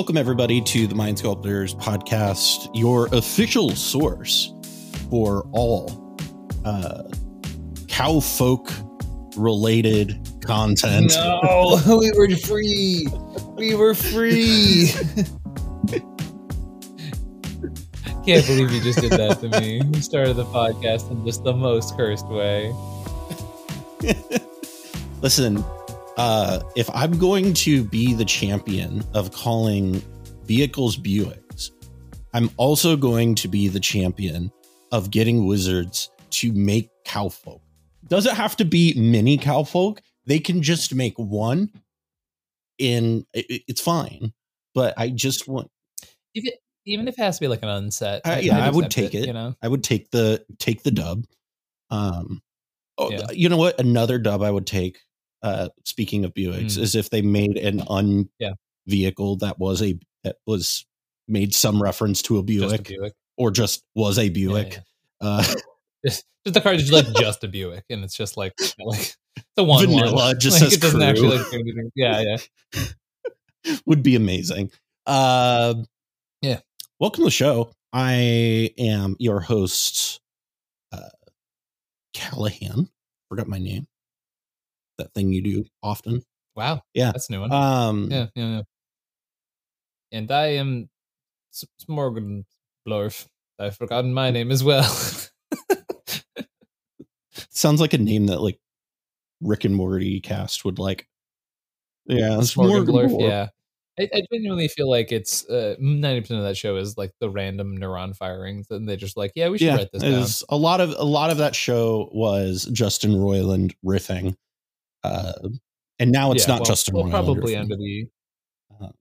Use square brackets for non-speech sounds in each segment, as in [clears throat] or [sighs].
Welcome, everybody, to the Mind Sculptors podcast, your official source for all uh, cow folk related content. No, [laughs] we were free. We were free. [laughs] Can't believe you just did that to me. We started the podcast in just the most cursed way. [laughs] Listen, uh, if I'm going to be the champion of calling vehicles Buicks, I'm also going to be the champion of getting wizards to make cowfolk. Doesn't have to be many cowfolk. They can just make one, and it, it's fine. But I just want, If it, even if it has to be like an unset, Uh, I'd- yeah, I would take it. You know, I would take the take the dub. Um, oh, Yeah. you know what? Another dub I would take. Uh, speaking of Buicks, Mm. is if they made an un Yeah. vehicle that was a that was made some reference to a just a Buick Buick. or just was a Buick. yeah. Uh, [laughs] Just, just the car is like just a Buick, and it's just like like the one Vanilla, one. [laughs] just like, says it doesn't crew. actually like do anything. Yeah, yeah. [laughs] would be amazing. Uh, Yeah. Welcome to the show. I am your host, uh, Callahan. Forgot my name. That thing you do often. Wow. Yeah. that's a new one. Um, yeah, yeah, yeah. And I am Smorgon Blorf. I've forgotten my name as well. [laughs] sounds like a name that like Rick and Morty cast would like. Yeah, it's Smorgon more- Blorf. Yeah. I, I genuinely feel like it's uh, 90% of that show is like the random neuron firings, and they're just like, yeah, we should yeah. write this down. a lot of a lot of that show was Justin Roiland riffing, uh, and now it's Yeah, not well- Justin well, probably under the Um,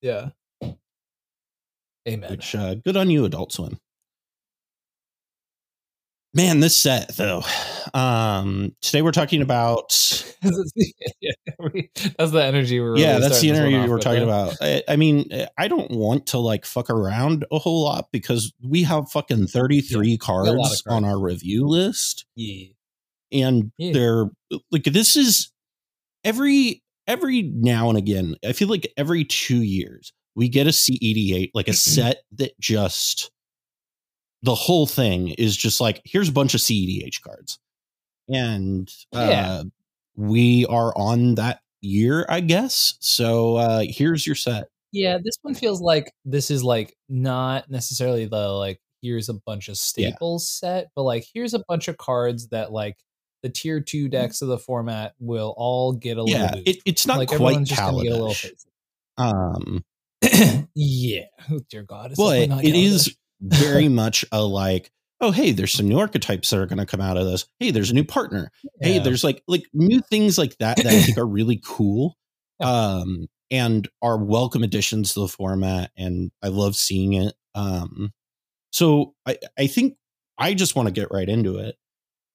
yeah. Amen. which uh, good on you, Adult Swim. Man, this set though. Um, today we're talking about. [laughs] [laughs] that's the energy we're. yeah, that's the starting this one interview off we're talking uh, about. I, I mean, I don't want to like fuck around a whole lot because we have fucking thirty three of cards on our review list, Yeah. And Yeah. they're like this is every every now and again. I feel like every two years we get a CEDH, like a set that just the whole thing is just like here's a bunch of CEDH cards, and uh, Yeah. we are on that year, I guess. So uh, here's your set. Yeah, this one feels like this is like not necessarily the like here's a bunch of staples set, but like here's a bunch of cards that like the tier two decks of the format will all get a little Yeah, it, it's not like quite everyone's just gonna get a little Um, [clears throat] yeah, oh, dear God, well, it, it is very [laughs] much a like, oh hey, there's some new archetypes that are going to come out of this. Hey, there's a new partner. Hey, there's like like new things like that that I think [clears throat] are really cool. Um, and are welcome additions to the format, and I love seeing it. Um, so I I think I just want to get right into it.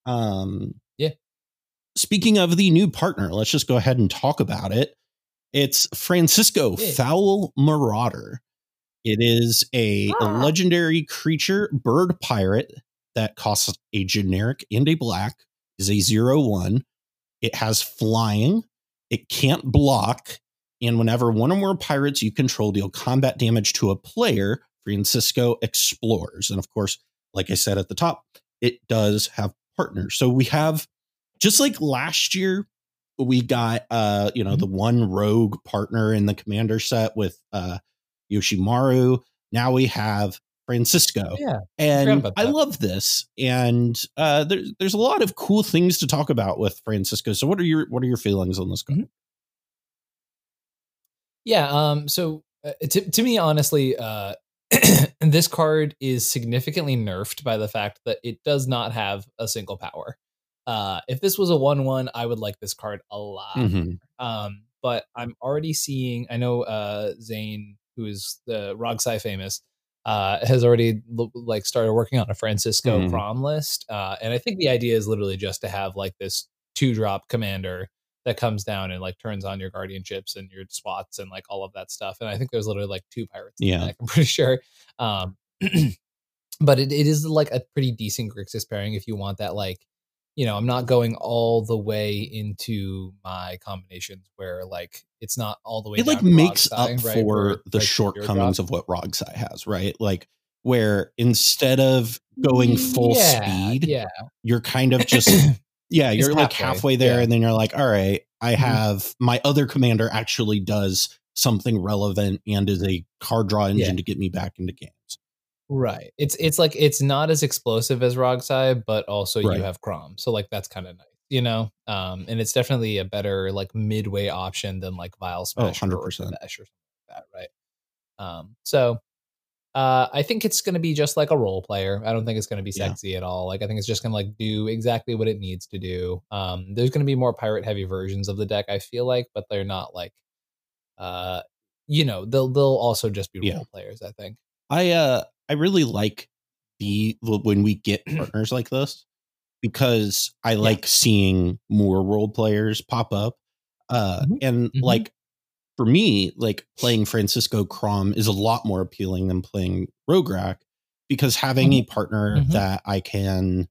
Um, Yeah. Speaking of the new partner, let's just go ahead and talk about it. It's Francisco Yeah. Fowl Marauder. It is a Ah. legendary creature bird pirate that costs a generic and a black, is a zero one. It has flying, it can't block, and whenever one or more pirates you control deal combat damage to a player, Francisco explores. And of course, like I said at the top, it does have partners. So we have just like last year, we got uh, you know, Mhm. the one rogue partner in the commander set with uh Yoshimaru. Now we have Francisco. Yeah, And I love this. And uh there's there's a lot of cool things to talk about with Francisco. So what are your what are your feelings on this card? Mhm. Yeah. Um. So uh, to to me, honestly, uh, [clears throat] this card is significantly nerfed by the fact that it does not have a single power. Uh, if this was a one-one, I would like this card a lot. Mhm. Um, but I'm already seeing. I know uh, Zane, who is the Rogsai famous, uh, has already like started working on a Francisco Mhm. Kraum list, uh, and I think the idea is literally just to have like this two-drop commander that comes down and like turns on your guardianships and your swats and like all of that stuff. And I think there's literally like two pirates. in the Yeah. deck, [laughs] I'm pretty sure. Um, [clears throat] but it, it is like a pretty decent Grixis pairing if you want that like you know, I'm not going all the way into my combinations where like it's not all the way. It like makes Rogsai, up right, for where, the like, shortcomings of what Rogsai has, right? Like where instead of going full Yeah, speed, Yeah, you're kind of just [coughs] yeah, you're like halfway, there, yeah. and then you're like, all right, I Mhm. have my other commander actually does something relevant and is a card draw engine Yeah. to get me back into games. Right. It's it's like it's not as explosive as Rogsai, but also Right. you have Kraum, so like that's kind of nice, you know. Um, and it's definitely a better like midway option than like Vial Smash or 100%. Smash or something like that, right? Um, so uh, I think it's going to be just like a role player. I don't think it's going to be Yeah. sexy at all. Like I think it's just going to like do exactly what it needs to do. Um, there's going to be more pirate heavy versions of the deck. I feel like, but they're not like, uh, you know, they'll they'll also just be Yeah. role players. I think. I uh I really like the when we get [clears throat] partners like this because I like seeing more role players pop up. Uh Mhm. and Mhm. like for me, like playing Francisco Kraum is a lot more appealing than playing Rograkh because having a partner Mhm. that I can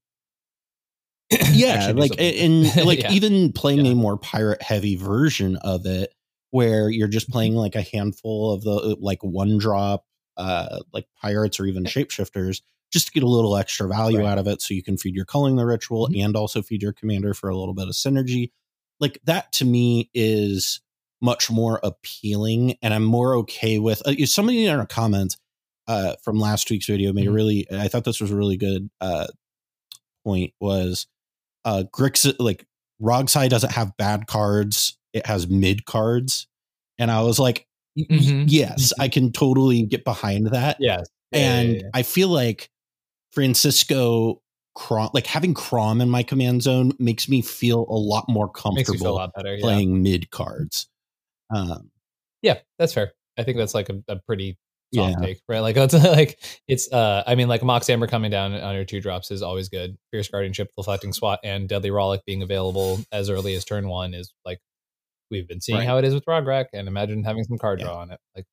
[clears throat] yeah like something. and [laughs] like Yeah. even playing Yeah. a more pirate heavy version of it where you're just Mm-hmm. playing like a handful of the like one drop uh like pirates or even shapeshifters just to get a little extra value Right. out of it so you can feed your culling the ritual Mhm. and also feed your commander for a little bit of synergy like that to me is much more appealing and i'm more okay with uh, somebody in our comments uh from last week's video made a Mhm. really i thought this was a really good uh point was uh Grix like Rogsai doesn't have bad cards, it has mid cards. And I was like, Mhm. yes, I can totally get behind that. Yes. and I feel like Francisco Kraum like having Kraum in my command zone makes me feel a lot more feel a comfortable lot better. Yeah. playing mid cards. Um Yeah, that's fair. I think that's like a, a pretty yeah. take, right? Like that's [laughs] like it's uh I mean like Mox Amber coming down on your two drops is always good. Fierce Guardianship, Deflecting Swat, and Deadly Rollick being available as early as turn one is like we've been seeing Right. how it is with Rograkh and imagine having some card Yeah. draw on it. Like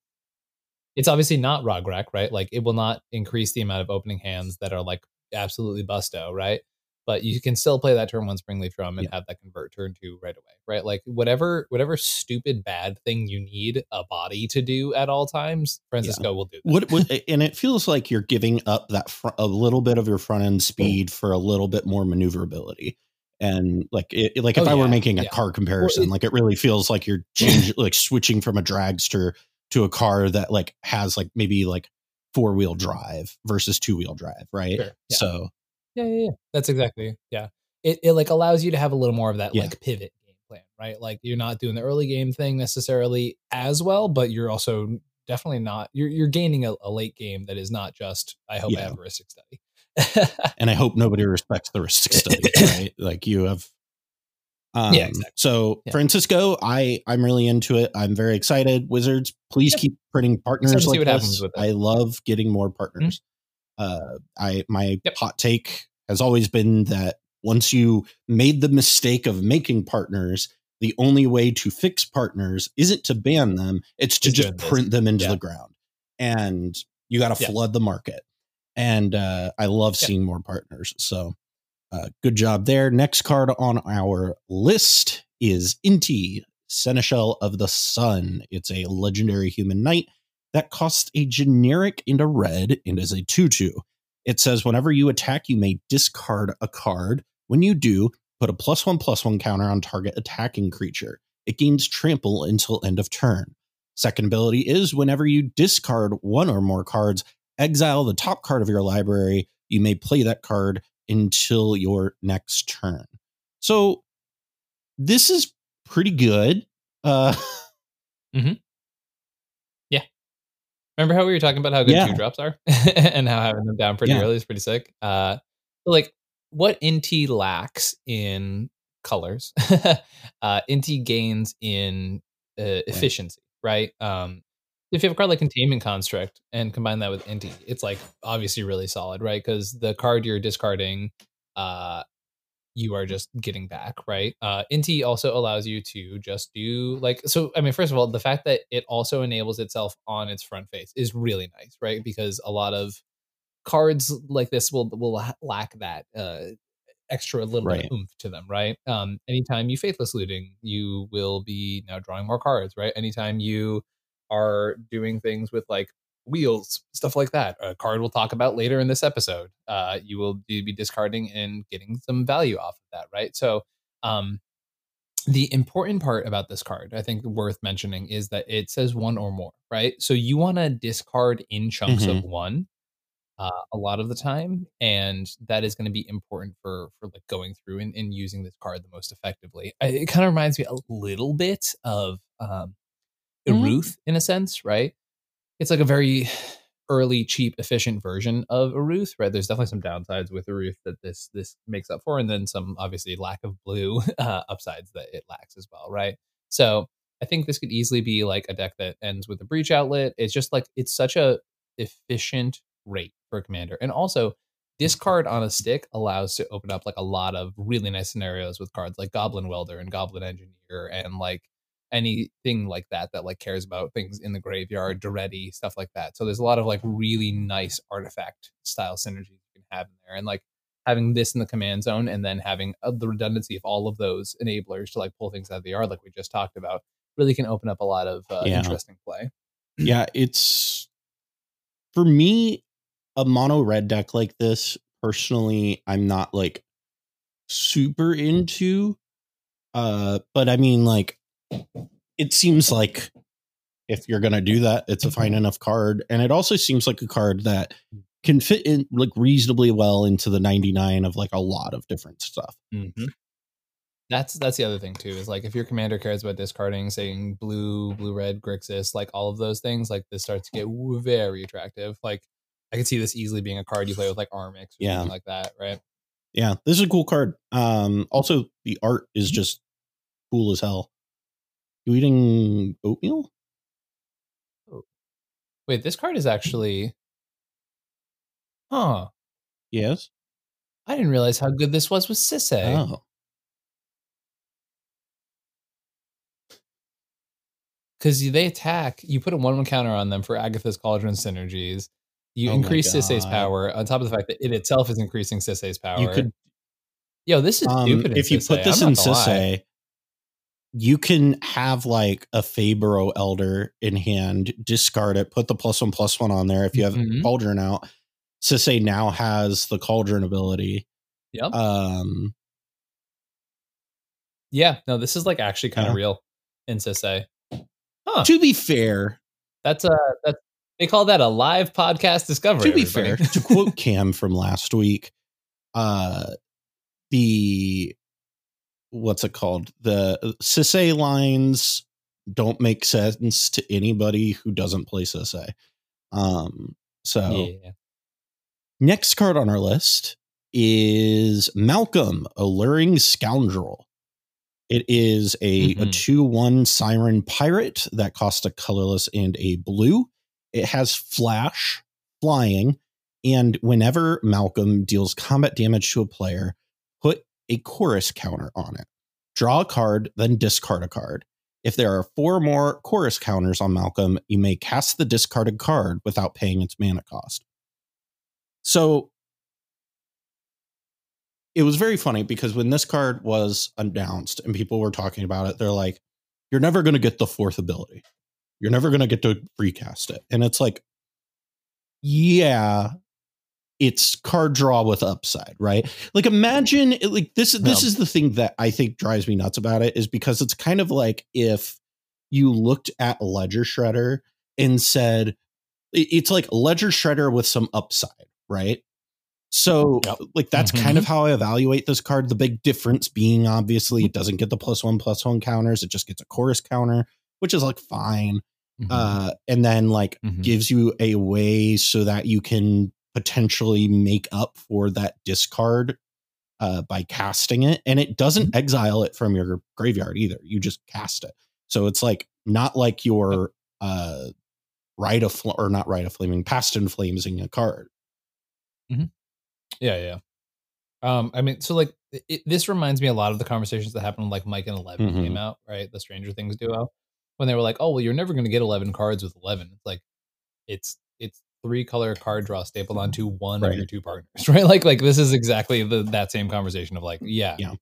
it's obviously not Rograkh, right? Like it will not increase the amount of opening hands that are like absolutely busto, right? But you can still play that turn one Springleaf Drum and Yeah. have that convert turn two right away, right? Like whatever whatever stupid bad thing you need a body to do at all times, Francisco will do. That. What, what and it feels like you're giving up that fr- a little bit of your front end [laughs] speed for a little bit more maneuverability. And like it, like if Oh, I were making a yeah. car comparison, it- like it really feels like you're [laughs] changing like switching from a dragster to a car that like has like maybe like four wheel drive versus two wheel drive, right? Sure, yeah. So Yeah, yeah, yeah. That's exactly. Yeah. It it like allows you to have a little more of that Yeah. like pivot game plan, right? Like you're not doing the early game thing necessarily as well, but you're also definitely not you're you're gaining a, a late game that is not just I hope I have a Rhystic study. [laughs] and I hope nobody respects the Rhystic study, right? Like you have. Um, Yeah, exactly. So Yeah. Francisco, I I'm really into it. I'm very excited. Wizards, please Yep. keep printing partners Excited to see like this. happens with it. Mm-hmm. I love getting more partners. Uh, I my Yep. hot take has always been that once you made the mistake of making partners, the only way to fix partners isn't to ban them; it's to Is just doing this. print them into Yeah. the ground, and you got to Yeah. flood the market. And uh, I love Yep. seeing more partners. So uh, good job there. Next card on our list is Inti, Seneschal of the Sun. It's a legendary human knight that costs a generic into red and is a 2 2. It says whenever you attack, you may discard a card. When you do, put a plus one plus one counter on target attacking creature. It gains trample until end of turn. Second ability is whenever you discard one or more cards, exile the top card of your library. You may play that card until your next turn. So this is pretty good. Uh [laughs] mm-hmm. Yeah. Remember how we were talking about how good Yeah. two drops are [laughs] and how having them down pretty Yeah. early is pretty sick. Uh, like what Inti lacks in colors, [laughs] uh, Inti gains in uh, efficiency, right? Um, if you have a card like Containment Construct and combine that with Inti, it's like obviously really solid, right? Because the card you're discarding, uh, you are just getting back, right? Uh, Inti also allows you to just do like so. I mean, first of all, the fact that it also enables itself on its front face is really nice, right? Because a lot of cards like this will will lack that. Uh, extra little Right. bit of oomph to them, right? Um, anytime you faithless looting, you will be now drawing more cards, right? Anytime you are doing things with like wheels, stuff like that. A card we'll talk about later in this episode. Uh, you will be discarding and getting some value off of that, right? So, um, the important part about this card, I think worth mentioning, is that it says one or more, right? So you want to discard in chunks of one uh, a lot of the time, and that is going to be important for for like going through and, and using this card the most effectively. I, it kind of reminds me a little bit of um, Mhm. Ruth in a sense, right? It's like a very early, cheap, efficient version of a Ruth, right? There's definitely some downsides with a Ruth that this this makes up for, and then some obviously lack of blue [laughs] uh, upsides that it lacks as well, right? So I think this could easily be like a deck that ends with a breach outlet. It's just like it's such a efficient rate for a commander, and also discard on a stick allows to open up like a lot of really nice scenarios with cards like Goblin Welder and Goblin Engineer and like anything like that that like cares about things in the graveyard, Daretti, stuff like that. So there's a lot of like really nice artifact style synergies you can have in there, and like having this in the command zone and then having uh, the redundancy of all of those enablers to like pull things out of the yard, like we just talked about, really can open up a lot of uh, Yeah. interesting play. yeah, it's for me a mono red deck like this. Personally, I'm not like super into. Uh, but I mean, like, it seems like if you're gonna do that, it's a fine enough card, and it also seems like a card that can fit in like reasonably well into the 99 of like a lot of different stuff. Mm-hmm. That's that's the other thing too. Is like if your commander cares about discarding, saying blue, blue, red, Grixis, like all of those things, like this starts to get very attractive. Like I can see this easily being a card you play with like Armix or Yeah. something like that, right? Yeah, this is a cool card. Um, also the art is just cool as hell. You eating oatmeal? Wait, this card is actually, huh? Yes. I didn't realize how good this was with Sisay. Oh, because they attack. You put a one-one counter on them for Agatha's Cauldron synergies. You Oh increase Sisay's power on top of the fact that it itself is increasing Sisay's power. you could yo, this is um, stupid. if you Sisay, put this I'm in. Sisay, you can have like a Fabro Elder in hand, discard it, put the plus one plus one on there. If you have Mhm. Cauldron out, Sisay now has the Cauldron ability. Yep. Um, yeah, no, this is like actually kind of Yeah. real in Sisay. Huh. to be fair, That's a that's they call that a live podcast discovery. to be everybody. fair, to quote Cam from last week, uh, the what's it called? The Sisay lines don't make sense to anybody who doesn't play Sisay. Um, so yeah. next card on our list is Malcolm, Alluring Scoundrel. It is a, a Mhm. 2 1 Siren Pirate that costs a colorless and a blue. It has flash, flying, and whenever Malcolm deals combat damage to a player, a chorus counter on it. Draw a card, then discard a card. If there are four more chorus counters on Malcolm, you may cast the discarded card without paying its mana cost. So it was very funny because when this card was announced and people were talking about it, they're like, you're never going to get the fourth ability. You're never going to get to recast it. And it's like, yeah, it's card draw with upside, right? Like imagine like this this Yeah. is the thing that I think drives me nuts about it is because it's kind of like if you looked at Ledger Shredder and said it's like Ledger Shredder with some upside, right? So Yep. like that's Mhm. kind of how I evaluate this card. The big difference being obviously it doesn't get the plus one plus one counters, it just gets a chorus counter, which is like fine. Mhm. Uh and then like Mhm. gives you a way so that you can potentially make up for that discard uh, by casting it. And it doesn't exile it from your graveyard either. You just cast it. So it's like not like your uh, right of fl- or not right of flaming, past in flames in a card. Yeah, yeah. Um, I mean, so like it, this reminds me a lot of the conversations that happened when like Mike and 11 Mhm. came out, right? The Stranger Things duo, when they were like, "Oh, well, you're never going to get 11 cards with 11." It's like it's it's three color card draw stapled onto one Right. of your two partners, [laughs] right? Like like this is exactly the that same conversation of like, yeah, Yeah.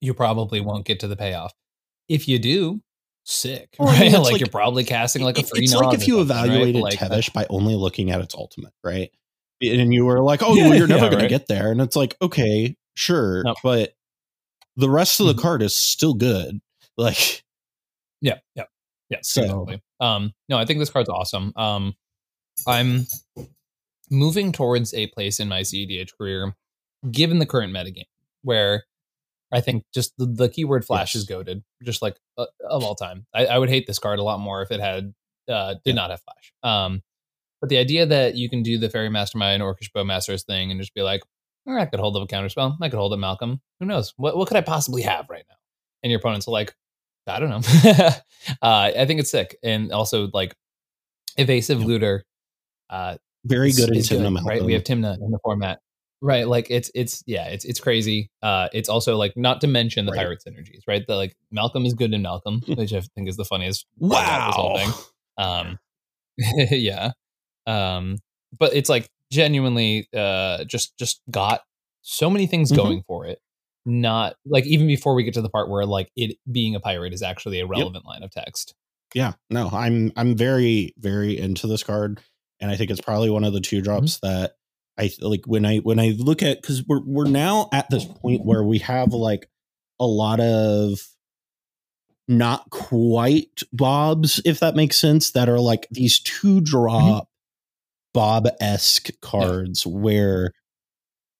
you probably won't get to the payoff. If you do, sick, [laughs] Well, I mean, right? like, like- you're probably casting like a free. it's like if you something, right? evaluated Like, Tevesh by only looking at its ultimate, right? And you were like, [laughs] "Oh, Yeah, well, you're never yeah, going right. to get there," and it's like, okay, sure, No. but the rest of the Mhm. card is still good. Like, Yeah, yeah, yeah. So-. Um, no, I think this card's awesome. Um, I'm moving towards a place in my CEDH career, given the current metagame, where I think just the, the keyword flash Yes. is goaded, just like uh, of all time. I, I would hate this card a lot more if it had uh, did Yeah. not have flash. Um, but the idea that you can do the faerie mastermind orcish bowmasters thing and just be like, "Eh, I could hold up a counterspell. I could hold up Malcolm. Who knows? What what could I possibly have right now? And your opponents are like, I don't know. [laughs] uh, I think it's sick, and also like evasive looter. Uh, very good in Tymna right? We have Tymna in the format, right? Like it's it's yeah, it's it's crazy. Uh, it's also like not to mention the Right. pirate synergies, right? The like Malcolm is good in Malcolm, [laughs] which I think is the funniest. part this whole wow. thing. Um, [laughs] yeah. Um, but it's like genuinely uh just just got so many things Mhm. going for it. Not like even before we get to the part where like it being a pirate is actually a relevant line of text. yeah no i'm i'm very very into this card and i think it's probably one of the two drops Mm-hmm. that i like when i when i look at because we're we're now at this point where we have like a lot of not quite bobs if that makes sense that are like these two drop bob-esque cards where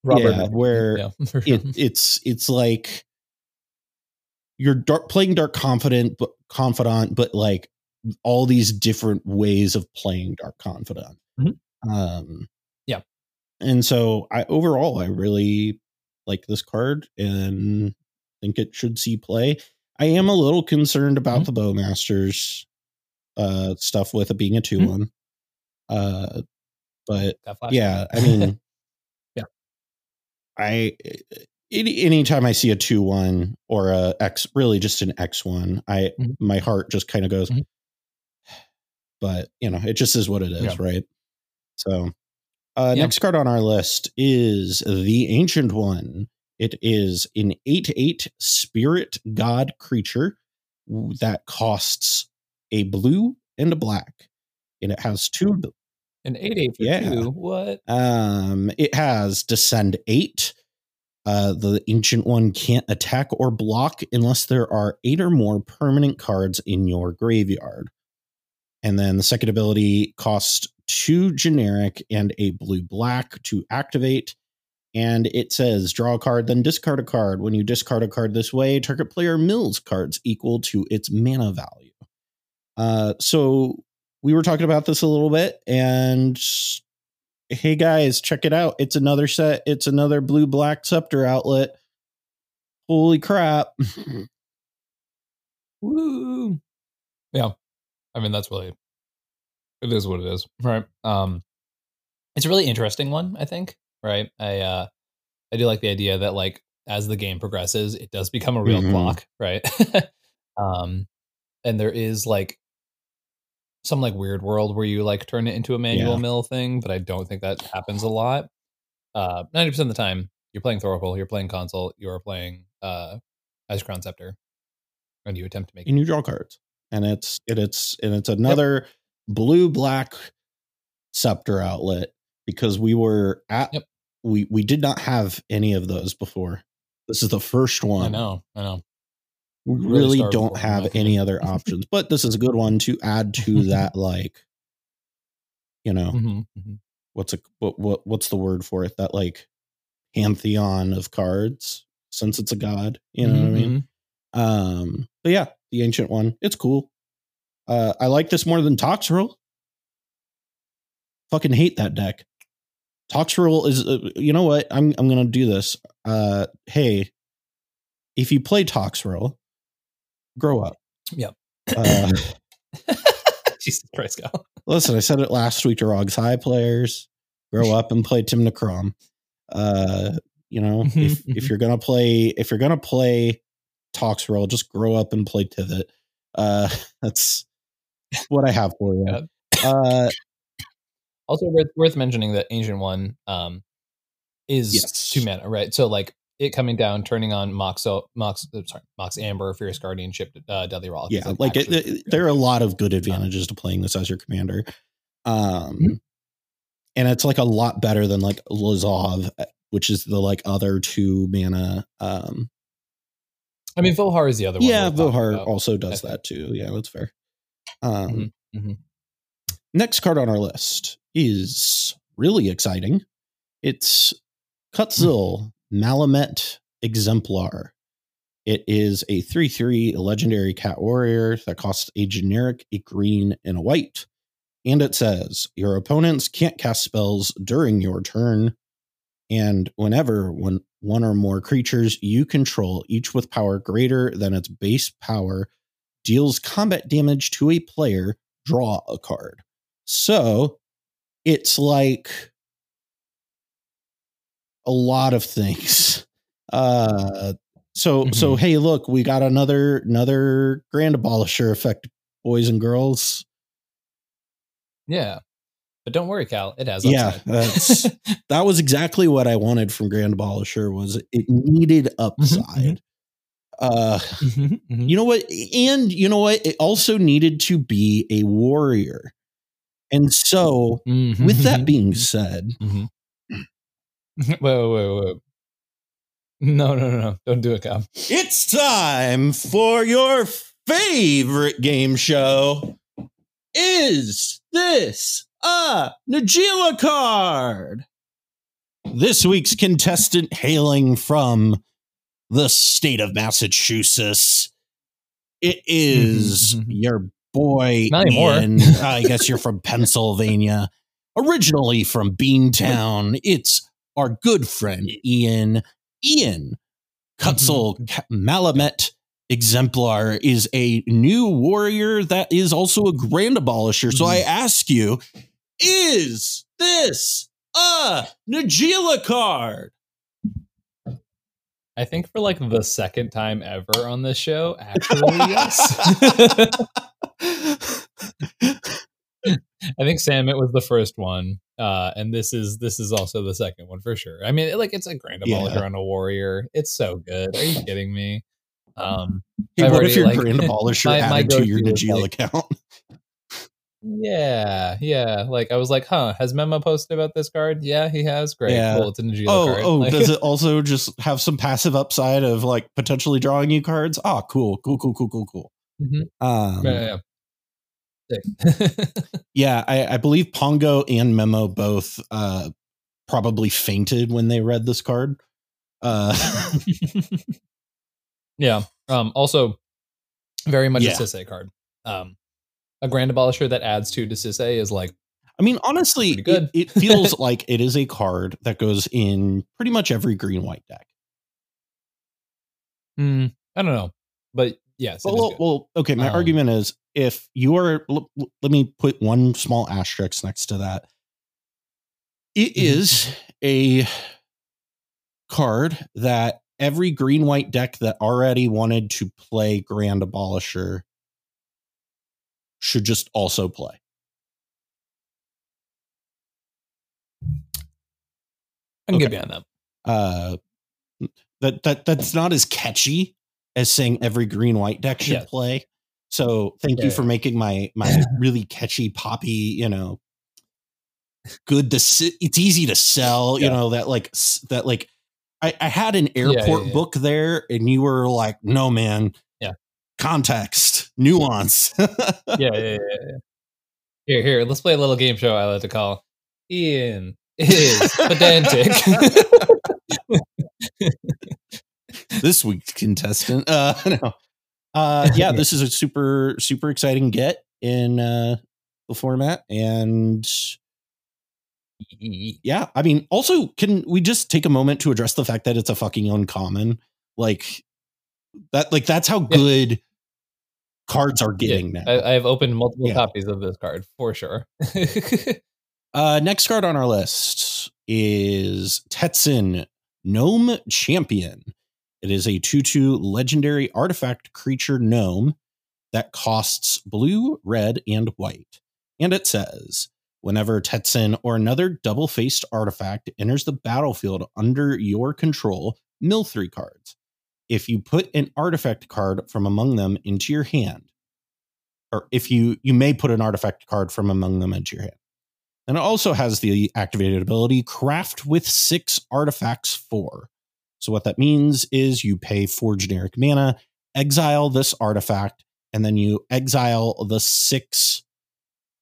Yeah, where yeah, [laughs] sure. it, it's it's like you're dark, playing dark confident but confidant but like all these different ways of playing dark confidant Mhm. um Yeah. and so i overall i really like this card and think it should see play i am a little concerned about Mhm. the bowmasters uh stuff with it being a 2-one uh but yeah i mean [laughs] Yeah. i any anytime i see a 2-1 or a x really just an x1 i Mhm. my heart just kind of goes Mhm. But you know it just is what it is Yeah. right so uh Yeah. next card on our list is the ancient one it is an 8-8 spirit god creature that costs a blue and a black and it has two An eight eight for Yeah. two. What? um, it has descend eight. Uh, the ancient one can't attack or block unless there are eight or more permanent cards in your graveyard. And then the second ability costs two generic and a blue black to activate. And it says draw a card, then discard a card. When you discard a card this way, target player mills cards equal to its mana value. Uh, so we were talking about this a little bit, and hey guys, check it out. It's another set. It's another blue black scepter outlet. Holy crap. [laughs] Woo. Yeah. I mean, that's really, it is what it is. Right. Um, it's a really interesting one, I think. Right. I, uh, I do like the idea that like as the game progresses, it does become a real Mhm. clock. Right. [laughs] um, and there is like some like weird world where you like turn it into a manual Yeah. mill thing, but I don't think that happens a lot. Uh, 90% of the time, you're playing Thoracle, you're playing console, you're playing, uh, Isochron Scepter, and you attempt to make and you draw cards. And it's and it's and it's another blue black scepter outlet because we were at Yep. we we did not have any of those before. This is the first one. I know, I know. we Really really don't for it, in my have any other [laughs] options but this is a good one to add to [laughs] that like you know hmm hmm what's a what, what what's the word for it that like pantheon of cards since it's a god you know what i Mm-hmm, mean um but yeah the ancient one it's cool uh i like this more than toxrill fucking hate that deck toxrill is uh, you know what i'm i'm gonna do this uh hey if you play toxrill grow up Yep. uh [laughs] Jesus Christ, Gal. Listen, I said it last week to Rog's High players. Grow [laughs] up and play Tymna Kraum. Uh, you know, if [laughs] if you're gonna play if you're gonna play Toxrill, just grow up and play Tivit. Uh [laughs] that's what I have for you. Yeah. Uh [laughs] Also worth, worth mentioning that Ancient One um, is Yes. two mana, right? So like it coming down, turning on Mox, Mox, uh, sorry, Mox Amber, Fierce Guardianship, uh, Deadly is, yeah, like it, it- there are a lot of good advantages to playing this as your commander. Um, Mhm. and it's like a lot better than like Lazav, uh, which is the like other two mana. Um, I mean, Vohar is the other one. yeah, Vohar also does that too. Yeah, that's fair. Um, Mhm, mhm. Next card on our list is really exciting. It's Kutzil Malamet Exemplar. It is a 3 3 legendary cat warrior that costs a generic, a green, and a white. And it says your opponents can't cast spells during your turn. And whenever when one or more creatures you control, each with power greater than its base power, deals combat damage to a player, draw a card. So it's like a lot of things. [laughs] Uh so so Mhm. hey look, we got another another grand abolisher effect, boys and girls. Yeah. But don't worry, Cal. It has Yeah, upside. that's- [laughs] That was exactly what I wanted from Grand Abolisher was it needed upside. Uh Mhm, mhm. you know what and you know what it also needed to be a warrior. And so Mhm, with that being said, wait, wait, wait, no, no, no. Don't do it, Cal. It's time for your favorite game show. Is this a Najeela card? This week's contestant hailing from the state of Massachusetts. It is [laughs] Mhm, mhm. your boy Not anymore. Ian. I guess you're from [laughs] Pennsylvania. Originally from Beantown, it's our good friend Ian. Ian Kutzil Ka- Malamet Exemplar is a new warrior that is also a grand abolisher. So I ask you, is this a Najeela card? I think for like the second time ever on this show, [laughs] actually, yes. [laughs] I think Sam it was the first one, uh, and this is this is also the second one for sure. I mean, like it's a grand Yeah. abolisher on a warrior. It's so good. Are you kidding me? Um, Hey, I've what if already, your like- grand [laughs] abolisher my- my added to your like- account? Yeah, yeah. Like I was like, huh? Has Memo posted about this card? Yeah, he has. Great. Yeah. Cool. It's a Najeela Oh, card. oh, Like- does [laughs] it also just have some passive upside of like potentially drawing you cards? Oh, cool, cool, cool, cool, cool, cool. Mhm. Um, Yeah, yeah, [laughs] yeah. I, I believe Pongo and Memo both uh, probably fainted when they read this card. Uh, [laughs] yeah. Um, also, very much Yeah. a Sisay card. Um, a Grand Abolisher that adds two to Sisay is like, I mean, honestly, good. It, it feels [laughs] like it is a card that goes in pretty much every green white deck. mm, I don't know, but yes. it Well, well, okay. My Um, argument is if you are, l- l- let me put one small asterisk next to that. It Mhm. is a card that every green white deck that already wanted to play Grand Abolisher should just also play. I can get okay. behind that. Uh, that that that's not as catchy as saying every green white deck should Yeah. play. So thank Yeah, you yeah. for making my my [laughs] really catchy poppy, you know, good to s- it's easy to sell, you know, that like that like I, I had an airport book there and you were like, no man. Yeah. Context, nuance. [laughs] yeah, yeah, yeah, yeah. Here, here. Let's play a little game show. I like to call Ian is pedantic. [laughs] this week's contestant. Uh [laughs] no. Uh yeah, this is a super super exciting get in uh the format and yeah, I mean also can we just take a moment to address the fact that it's a fucking uncommon? Like that like that's how good cards are getting Yeah, now. I, I have opened multiple Yeah. copies of this card for sure. [laughs] Uh, next card on our list is Tetzin Gnome Champion. It is a 2 2 legendary artifact creature gnome that costs blue, red, and white. And it says Whenever Tetzin or another double faced artifact enters the battlefield under your control, mill three cards. If you put an artifact card from among them into your hand, or if you you may put an artifact card from among them into your hand. And it also has the activated ability craft with six artifacts four. So what that means is you pay four generic mana, exile this artifact, and then you exile the six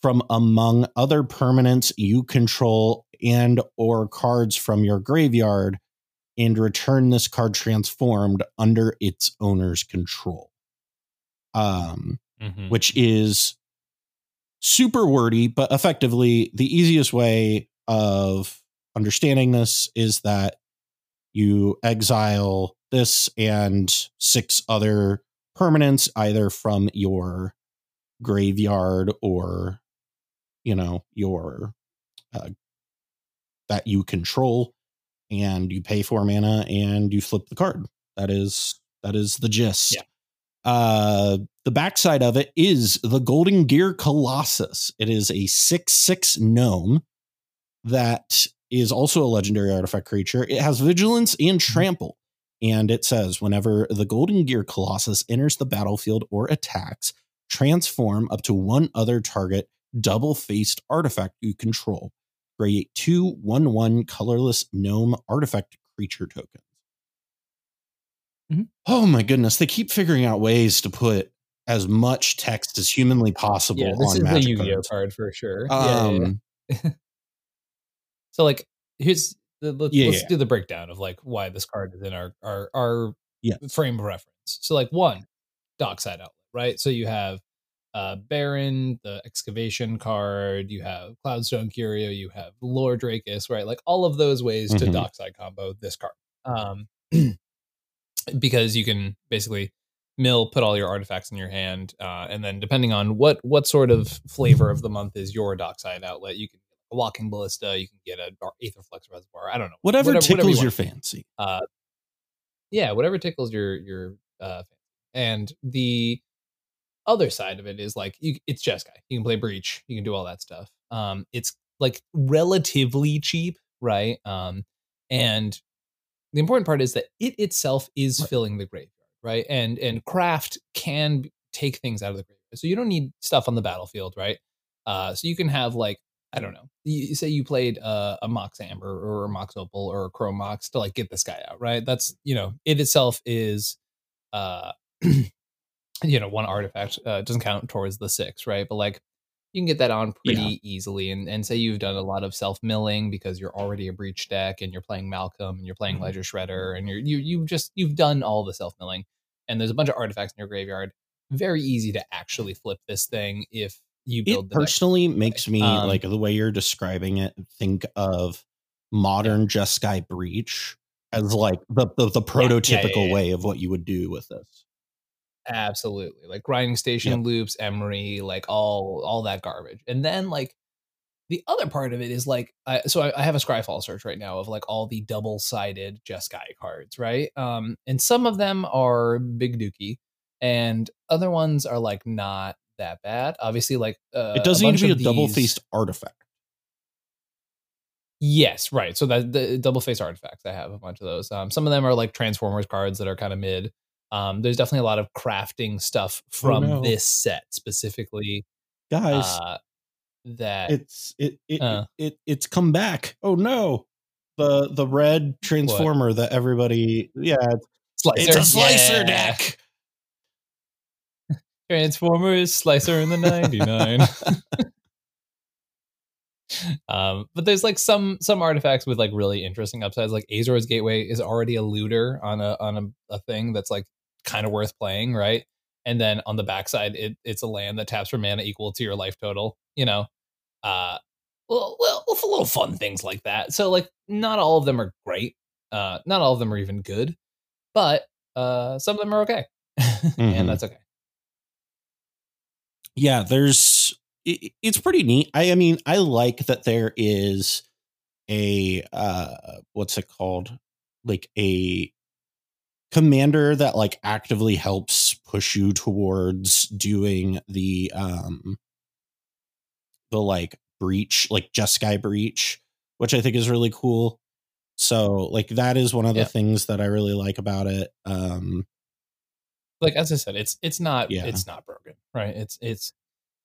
from among other permanents you control and or cards from your graveyard and return this card transformed under its owner's control. Um, Mhm. which is super wordy, but effectively the easiest way of understanding this is that you exile this and six other permanents either from your graveyard or you know your uh, that you control and you pay four mana and you flip the card. That is that is the gist. Yeah. uh the backside of it is the golden gear colossus. It is a six six gnome that is also a legendary artifact creature. It has vigilance and trample and it says whenever the golden gear colossus enters the battlefield or attacks transform up to one other target double faced artifact you control create two one one colorless gnome artifact creature tokens Mhm. oh my goodness they keep figuring out ways to put as much text as humanly possible Yeah, this on is the Yu-Gi-Oh cards. card for sure. Yeah, yeah, yeah. um [laughs] So like here's the, let's yeah. do the breakdown of like why this card is in our our our Yeah. frame of reference. So like one, dockside outlet, right? So you have uh Baron, the excavation card, you have Cloudstone Curio, you have Lord Drakus, right? Like all of those ways to Mhm. dockside combo this card. Um [clears throat] because you can basically mill put all your artifacts in your hand uh, and then depending on what what sort of flavor of the month is your dockside outlet you can get a walking ballista you can get a aetherflux reservoir i don't know whatever, you tickles want. your fancy uh yeah whatever tickles your your uh and the other side of it is like you, it's Jeskai. You can play breach. You can do all that stuff. Um, it's like relatively cheap, right? Um, and the important part is that it itself is Right. filling the graveyard, right? And and craft can take things out of the graveyard, so you don't need stuff on the battlefield, right? Uh, so you can have like I don't know, you, say you played uh, a Mox Amber or a Mox Opal or a Chrome Mox to like get this guy out, right? That's you know it itself is uh [clears throat] [laughs] you know one artifact uh, doesn't count towards the six right but like you can get that on pretty Yeah. easily and, and say you've done a lot of self milling because you're already a breach deck and you're playing malcolm and you're playing Mhm. ledger shredder and you're you you just you've done all the self milling and there's a bunch of artifacts in your graveyard very easy to actually flip this thing if you build it personally makes me Um, like the way you're describing it think of modern Jeskai breach as like the the, the yeah, yeah, prototypical yeah. way of what you would do with this Absolutely. Like grinding station loops, Emry, like all all that garbage. And then like the other part of it is like I, so I, I have a Scryfall search right now of like all the double-sided Jeskai cards, right? Um and some of them are big dookie and other ones are like not that bad. Obviously like uh, it doesn't need to be a of double faced artifact Yes, right. So that the double face artifacts, I have a bunch of those. Um, some of them are like Transformers cards that are kind of mid. Um, there's definitely a lot of crafting stuff from no. this set specifically. guys Uh, that it's it it, Uh. it it's come back oh no the the red transformer that everybody yeah it's, slicer, it's a slicer Yeah. deck [laughs] Transformers slicer in the '99. [laughs] um, but there's like some some artifacts with like really interesting upsides. Like Azor's Gateway is already a looter on a on a, a thing that's like kind of worth playing, right? And then on the backside, it, it's a land that taps for mana equal to your life total. You know, uh, well, well, little fun things like that. So like, not all of them are great. Uh, not all of them are even good, but uh, some of them are okay, Mhm. [laughs] and that's okay. yeah there's it, it's pretty neat i i mean i like that there is a uh what's it called like a commander that like actively helps push you towards doing the um the like breach, like Jeskai breach, which I think is really cool. So like that is one of the Yeah. things that I really like about it. Um like as I said, it's it's not Yeah. it's not broken, right? It's it's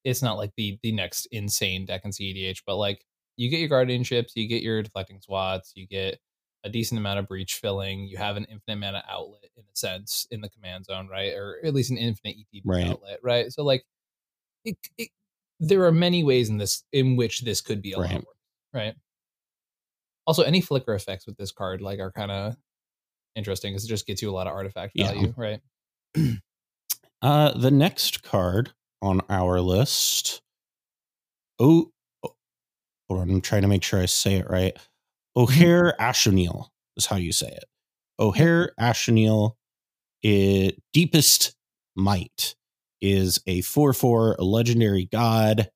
it's not like the the next insane deck in CEDH, but like you get your guardianships, you get your deflecting swats, you get a decent amount of breach filling, you have an infinite amount of outlet in a sense in the command zone, right? Or at least an infinite ETB Right. outlet, right? So like it, it there are many ways in this in which this could be a lot Right. worse, right? Also, any flicker effects with this card like are kind of interesting because it just gets you a lot of artifact Yeah. value, right? [clears throat] uh the next card on our list. Oh, oh, hold on, I'm trying to make sure I say it right. Ojer Axonil is how you say it. Ojer Axonil, it, Deepest Might is a 4 4 legendary god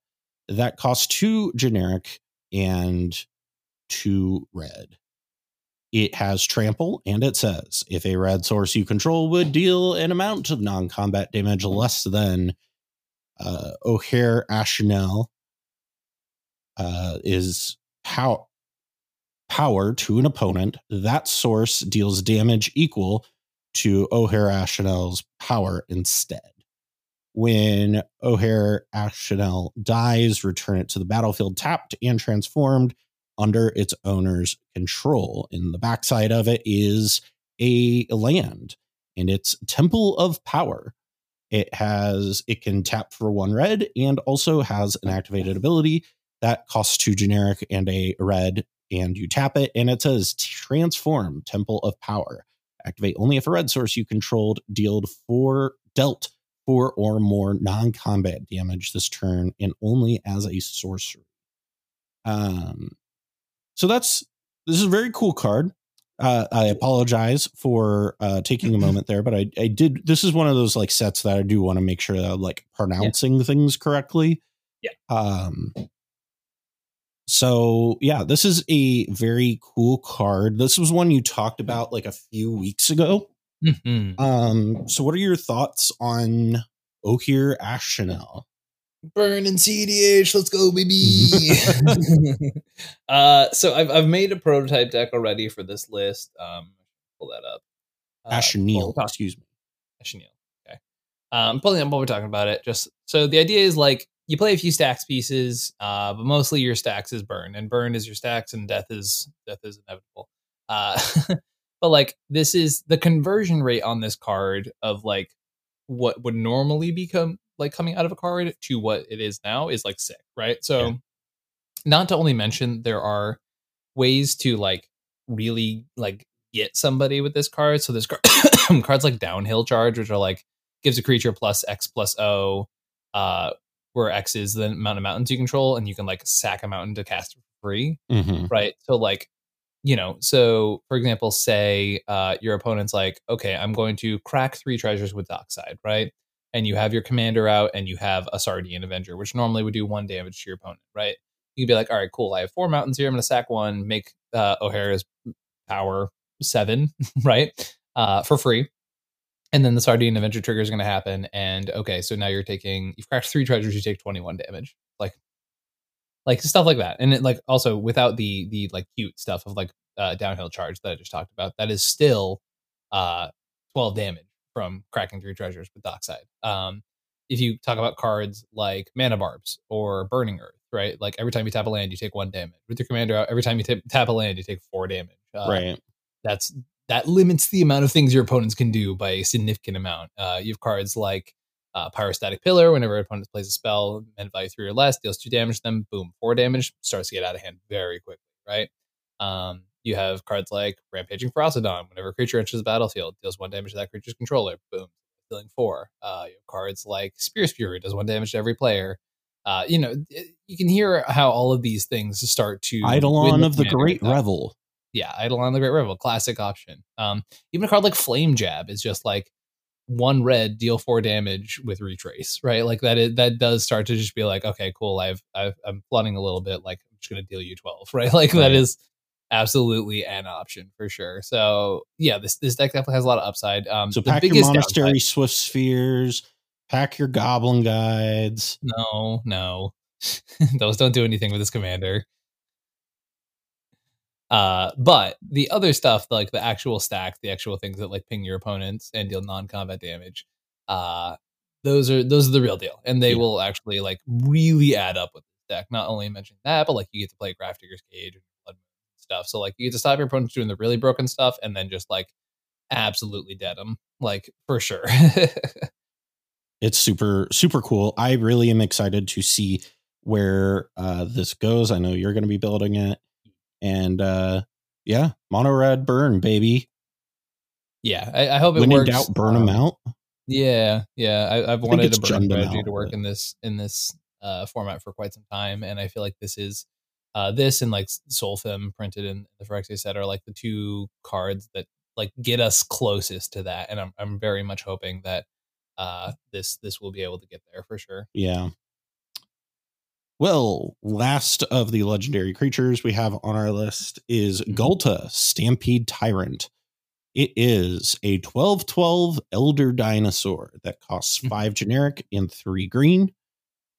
that costs two generic and two red. It has trample, and it says if a red source you control would deal an amount of non combat damage less than uh, Ojer Axonil uh, is pow- power to an opponent, that source deals damage equal to Ojer Axonil's power instead. When Ojer Axonil dies, return it to the battlefield tapped and transformed under its owner's control. In the backside of it is a land, and it's Temple of Power. It has it can tap for one red and also has an activated ability that costs two generic and a red, and you tap it, and it says transform Temple of Power. Activate only if a red source you controlled dealt four dealt four or more non-combat damage this turn, and only as a sorcery. Um, so that's this is a very cool card. Uh, I apologize for uh, taking a moment there, but I, I did. This is one of those like sets that I do want to make sure that I'm like pronouncing things correctly. Yeah. Um. So yeah, this is a very cool card. This was one you talked about like a few weeks ago. Mhm. Um. So what are your thoughts on Ojer Axonil? Burn and CEDH, let's go, baby. [laughs] uh, so I've I've made a prototype deck already for this list. Um, pull that up. Uh, Axonil, excuse me. Axonil. Okay. Um, pulling up while we're talking about it. Just so the idea is like you play a few stax pieces, uh, but mostly your stax is burn, and burn is your stax, and death is death is inevitable. Uh, [laughs] but like this is the conversion rate on this card of like what would normally become like coming out of a card to what it is now is like sick, right? So, Yeah. not to only mention there are ways to like really like get somebody with this card. So this card [coughs] cards like Downhill Charge, which are like gives a creature plus X plus O, uh, where X is the amount of mountains you control, and you can like sack a mountain to cast for free Mm-hmm. right? So like, you know, so for example, say uh, your opponent's like, okay, I'm going to crack three treasures with Dockside, right? And you have your commander out, and you have a Sardian Avenger, which normally would do one damage to your opponent, right? You could be like, all right, cool. I have four mountains here. I'm going to sack one, make uh, Ojer's power seven, [laughs] right? Uh, for free. And then the Sardian Avenger trigger is going to happen. And okay, so now you're taking, you've cracked three treasures, you take 21 damage. Like, like stuff like that and it like also without the the like cute stuff of like uh downhill charge that i just talked about that is still uh 12 damage from cracking three treasures with dockside um if you talk about cards like Manabarbs or burning earth right like every time you tap a land you take one damage with your commander out every time you tap tap a land you take four damage uh, right. that's that limits the amount of things your opponents can do by a significant amount. Uh, you have cards like uh, Pyrostatic Pillar. Whenever an opponent plays a spell, and value three or less, deals two damage to them. Boom, four damage starts to get out of hand very quickly. Right. Um, you have cards like Rampaging Ferocidon. Whenever a creature enters the battlefield, deals one damage to that creature's controller. Boom, dealing four. Uh, you have cards like Spear's Fury does one damage to every player. Uh, you know, you can hear how all of these things start to Eidolon of the Great Revel. Yeah, Eidolon the Great Revel, classic option. Um, even a card like Flame Jab is just like one red, deal four damage with retrace, right? Like that is that does start to just be like, okay, cool. I've, I've I'm flooding a little bit. Like I'm just gonna deal you twelve, [laughs] right? Like Right. that is absolutely an option for sure. So yeah, this this deck definitely has a lot of upside. Um, So pack your monastery downside- Swiftspears, pack your goblin guides. no, no. [laughs] Those don't do anything with this commander. Uh, but the other stuff, like the actual stack, the actual things that like ping your opponents and deal non-combat damage, uh, those are those are the real deal, and they yeah. will actually like really add up with the deck. Not only mention that, but like you get to play Grafdigger's Cage and Blood stuff. So like you get to stop your opponents doing the really broken stuff, and then just like absolutely dead them, like for sure. [laughs] it's super super cool. I really am excited to see where uh, this goes. I know you're going to be building it. And uh, yeah, mono red burn, baby. Yeah, I, I hope it when works. in doubt, burn um, them out. Yeah, yeah. I, have wanted a burn strategy to work in this in this uh, format for quite some time, and I feel like this is uh, this and like Solphim printed in the Phyrexia set are like the two cards that like get us closest to that, and I'm I'm very much hoping that uh, this this will be able to get there for sure. Yeah, well, last of the legendary creatures we have on our list is mm-hmm. Stampede Tyrant. It is a 12 12 Elder Dinosaur that costs mm-hmm. five generic and three green.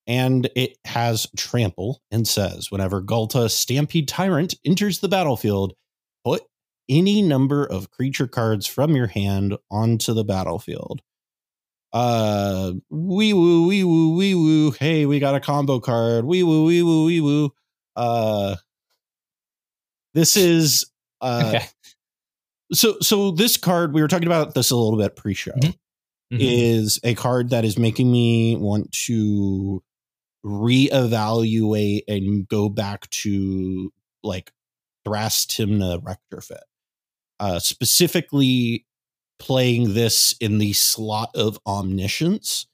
And it has trample and says whenever Ghalta Stampede Tyrant enters the battlefield, put any number of creature cards from your hand onto the battlefield uh wee woo wee woo wee woo hey we got a combo card wee woo wee woo wee woo uh this [laughs] is uh okay. so so this card we were talking about this a little bit pre-show mm-hmm. Mm-hmm. is a card that is making me want to reevaluate and go back to like Thras Tymna retrofit uh specifically playing this in the slot of omniscience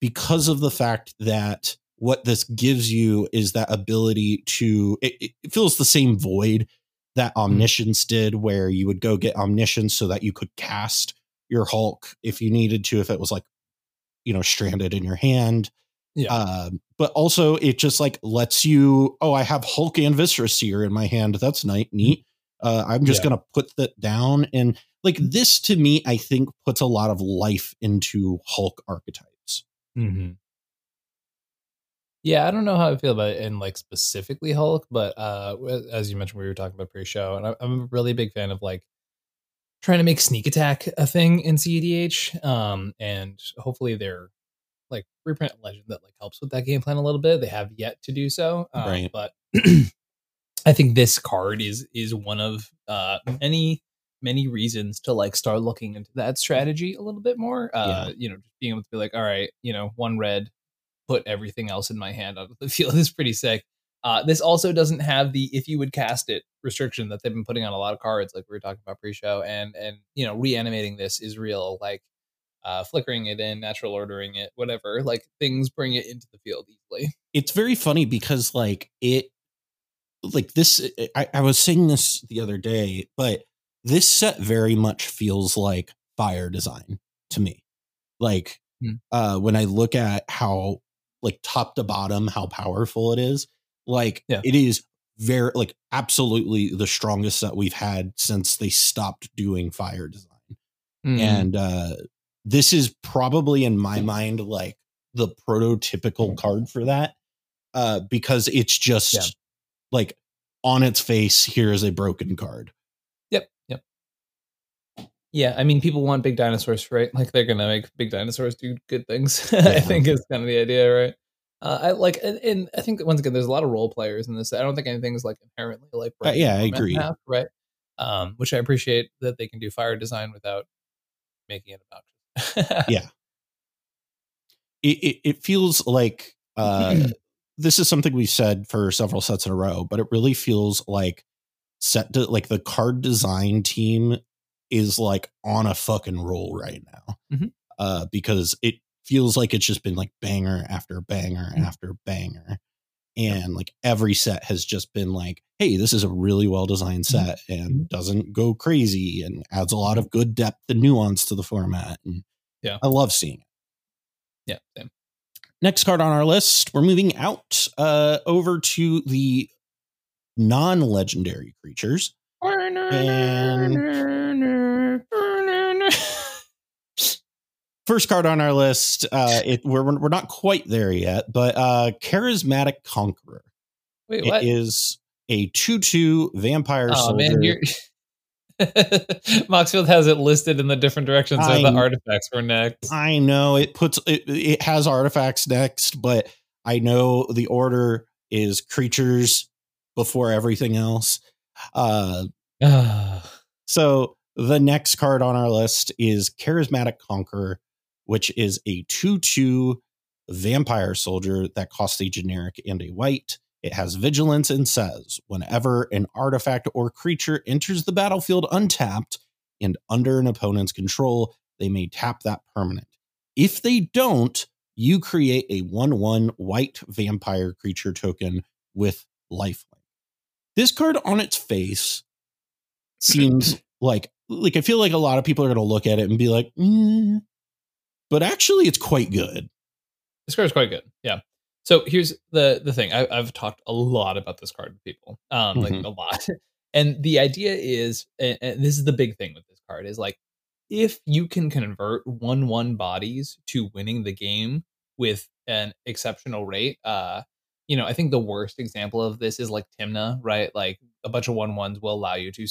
because of the fact that what this gives you is that ability to it, it fills the same void that mm-hmm. omniscience did where you would go get omniscience so that you could cast your hulk if you needed to if it was like you know stranded in your hand yeah. Uh, but also it just like lets you oh i have hulk and viscera seer in my hand that's nice neat uh, i'm just yeah. gonna put that down and like this to me, I think puts a lot of life into Hulk archetypes. Mm-hmm. Yeah, I don't know how I feel about it in like specifically Hulk, but uh, as you mentioned, we were talking about pre-show, and I'm a really big fan of like trying to make sneak attack a thing in CEDH, um, and hopefully they're like reprint legend that like helps with that game plan a little bit. They have yet to do so, um, right. but [clears throat] I think this card is is one of uh, many many reasons to like start looking into that strategy a little bit more. Uh, yeah. You know, just being able to be like, all right, you know, one red, put everything else in my hand out of the field is pretty sick. Uh, this also doesn't have the if you would cast it restriction that they've been putting on a lot of cards, like we were talking about pre-show, and and you know, reanimating this is real, like uh, flickering it in, natural ordering it, whatever. Like things bring it into the field easily. It's very funny because like it, like this. I, I was saying this the other day, but this set very much feels like fire design to me. Like hmm. uh, when I look at how like top to bottom how powerful it is, like yeah. it is very like absolutely the strongest set we've had since they stopped doing fire design. Mm. And uh this is probably in my mind like the prototypical card for that uh because it's just yeah. like on its face here is a broken card yeah, I mean, people want big dinosaurs, right? [laughs] Like they're gonna make big dinosaurs do good things. [laughs] Yeah. I think is kind of the idea, right? Uh, I like, and, and, I think that once again, there's a lot of role players in this. I don't think anything's like inherently like uh, yeah, I agree, half, right? Um, which I appreciate that they can do fire design without making it obnoxious. yeah, [laughs] it, it, it feels like uh, [clears throat] this is something we've said for several sets in a row, but it really feels like set to like the card design team is like on a fucking roll right now mm-hmm. uh, because it feels like it's just been like banger after banger mm-hmm. after banger. And like every set has just been like, hey, this is a really well designed mm-hmm. set and mm-hmm. doesn't go crazy and adds a lot of good depth and nuance to the format. And yeah, I love seeing it. Yeah, same. Next card on our list, we're moving out uh, over to the non legendary creatures. And first card on our list. Uh, [laughs] it we're we're not quite there yet, but uh, charismatic conqueror. Wait, what? It is a two-two vampire oh soldier. man, you're. [laughs] Moxfield has it listed in the different directions where the artifacts were next. I know it puts it, it has artifacts next, but I know the order is creatures before everything else. Uh, [sighs] so the next card on our list is Charismatic Conqueror, which is a 2 2 vampire soldier that costs a generic and a white. It has vigilance and says whenever an artifact or creature enters the battlefield untapped and under an opponent's control, they may tap that permanent. If they don't, you create a 1 1 white vampire creature token with lifelink. This card on its face seems like like I feel like a lot of people are going to look at it and be like, mm, but actually, it's quite good. This card is quite good. Yeah. So here's the the thing. I, I've talked a lot about this card to people, um, like Mhm. a lot. [laughs] And the idea is, and, and this is the big thing with this card is like, if you can convert one one bodies to winning the game with an exceptional rate, uh, you know, I think the worst example of this is like Tymna, right? Like a bunch of one ones will allow you to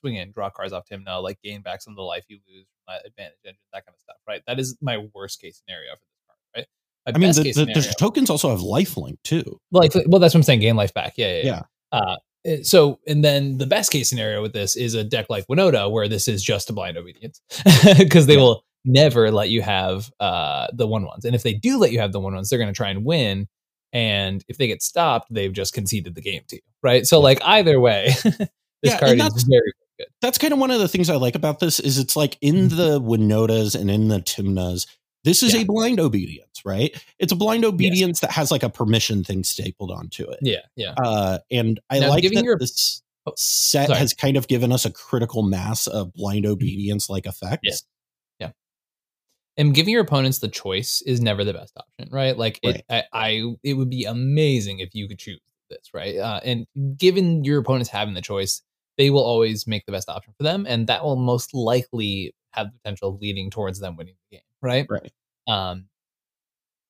swing in, draw cards off Tymna, like gain back some of the life you lose from that advantage engine, that kind of stuff, right? That is my worst case scenario for this card, right? My I mean, best the, case the, the tokens also have lifelink too. like well that's what i'm saying gain life back yeah yeah, Yeah. yeah. Uh, so and then the best case scenario with this is a deck like Winota where this is just a blind obedience [laughs] because they Yeah. will never let you have uh the one ones and if they do let you have the one ones they're going to try and win and if they get stopped they've just conceded the game to you right so like either way [laughs] this Yeah, card is very good That's kind of one of the things I like about this is it's like in the Winotas and in the Tymnas, this is Yeah. a blind obedience, right? It's a blind obedience that has like a permission thing stapled onto it. yeah yeah Uh, and I Now, like that your- this Oh, set sorry. has kind of given us a critical mass of blind obedience like effects. Yeah. and giving your opponents the choice is never the best option, right? Like it, I, I, it would be amazing if you could choose this, right? Uh, and given your opponents having the choice, they will always make the best option for them, and that will most likely have the potential of leading towards them winning the game, right? Right. Um,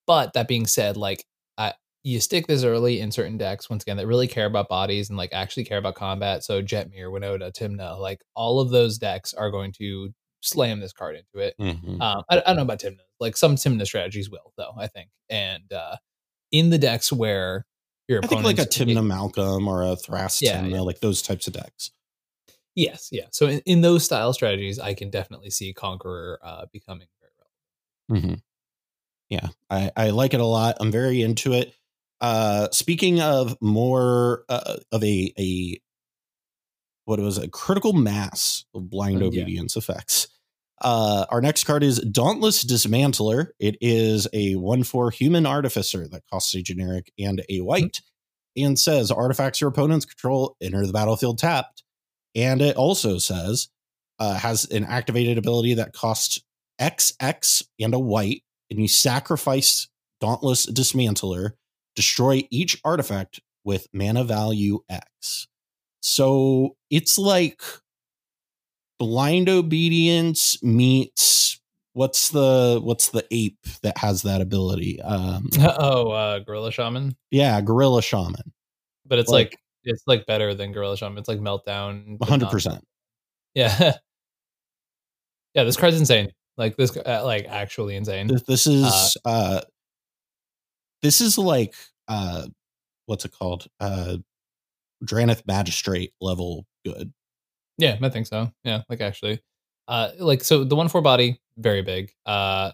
but that being said, like I, you stick this early in certain decks once again that really care about bodies and like actually care about combat. So Jetmir, Winota, Tymna, like all of those decks are going to slam this card into it. Mhm. Um, I, I don't know about Tymna. Like some Tymna strategies will, though. I think, and uh, in the decks where your I think like a Tymna Malcolm or a Thras Yeah, Tymna, yeah. like those types of decks. Yes, yeah. So in, in those style strategies, I can definitely see Conqueror uh, becoming very relevant. hmm Yeah, I, I like it a lot. I'm very into it. Uh, speaking of more uh, of a a what was a critical mass of blind Uh, yeah. obedience effects. Uh, our next card is Dauntless Dismantler. It is a one four human artificer that costs a generic and a white, and says artifacts your opponents control enter the battlefield tapped. And it also says uh, has an activated ability that costs XX and a white, and you sacrifice Dauntless Dismantler, destroy each artifact with mana value X. So it's like blind obedience meets what's the what's the ape that has that ability? Um [laughs] oh, uh, Gorilla Shaman, yeah, Gorilla Shaman. but it's Like- like, it's like better than Gorilla Shaman. It's like Meltdown. Hundred percent. Yeah, [laughs] yeah. This card's insane. Like this, uh, like actually insane. This, this is uh this is like uh what's it called? Uh Drannith Magistrate level good. Yeah, I think so. Yeah, like actually, uh, like so the one four body very big. Uh,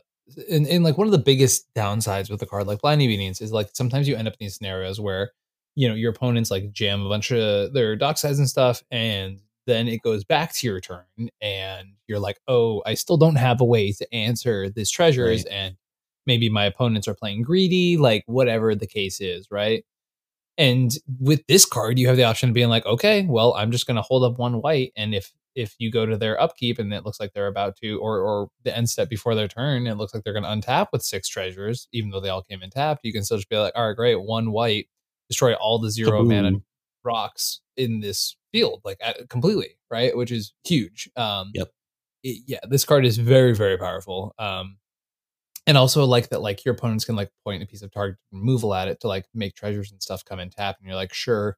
and, and like one of the biggest downsides with the card like blind obedience is like sometimes you end up in these scenarios where you know your opponents like jam a bunch of their dock sides and stuff, and then it goes back to your turn, and you're like, oh, I still don't have a way to answer this treasures, Right. and maybe my opponents are playing greedy, like whatever the case is, right? And with this card, you have the option of being like, okay, well, I'm just going to hold up one white, and if if you go to their upkeep and it looks like they're about to, or or the end step before their turn, it looks like they're going to untap with six treasures, even though they all came in tapped. You can still just be like, all right, great, one white, destroy all the zero mana Kaboom. rocks in this field, like uh, completely, right? Which is huge. Um, Yep. it- yeah, this card is very very powerful. Um, and also like that like your opponents can like point a piece of target removal at it to like make treasures and stuff come and tap and you're like sure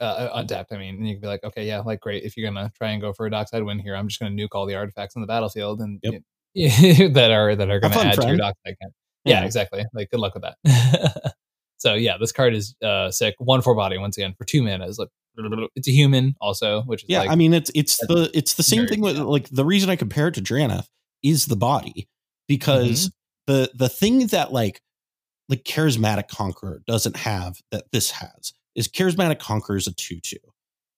uh, uh untapped i mean and you can be like okay yeah like great if you're gonna try and go for a dockside win here i'm just gonna nuke all the artifacts on the battlefield and Yep. you- [laughs] that are that are gonna add to your friend. dockside yeah Yeah. exactly like good luck with that [laughs] so yeah this card is uh sick. One four body once again for two mana is like [laughs] it's a human also which is Yeah, like I mean it's it's the it's the same thing with like the reason I compare it to Drannith is the body because Mm-hmm. the the thing that like like charismatic conqueror doesn't have that this has is charismatic conqueror is a 2-2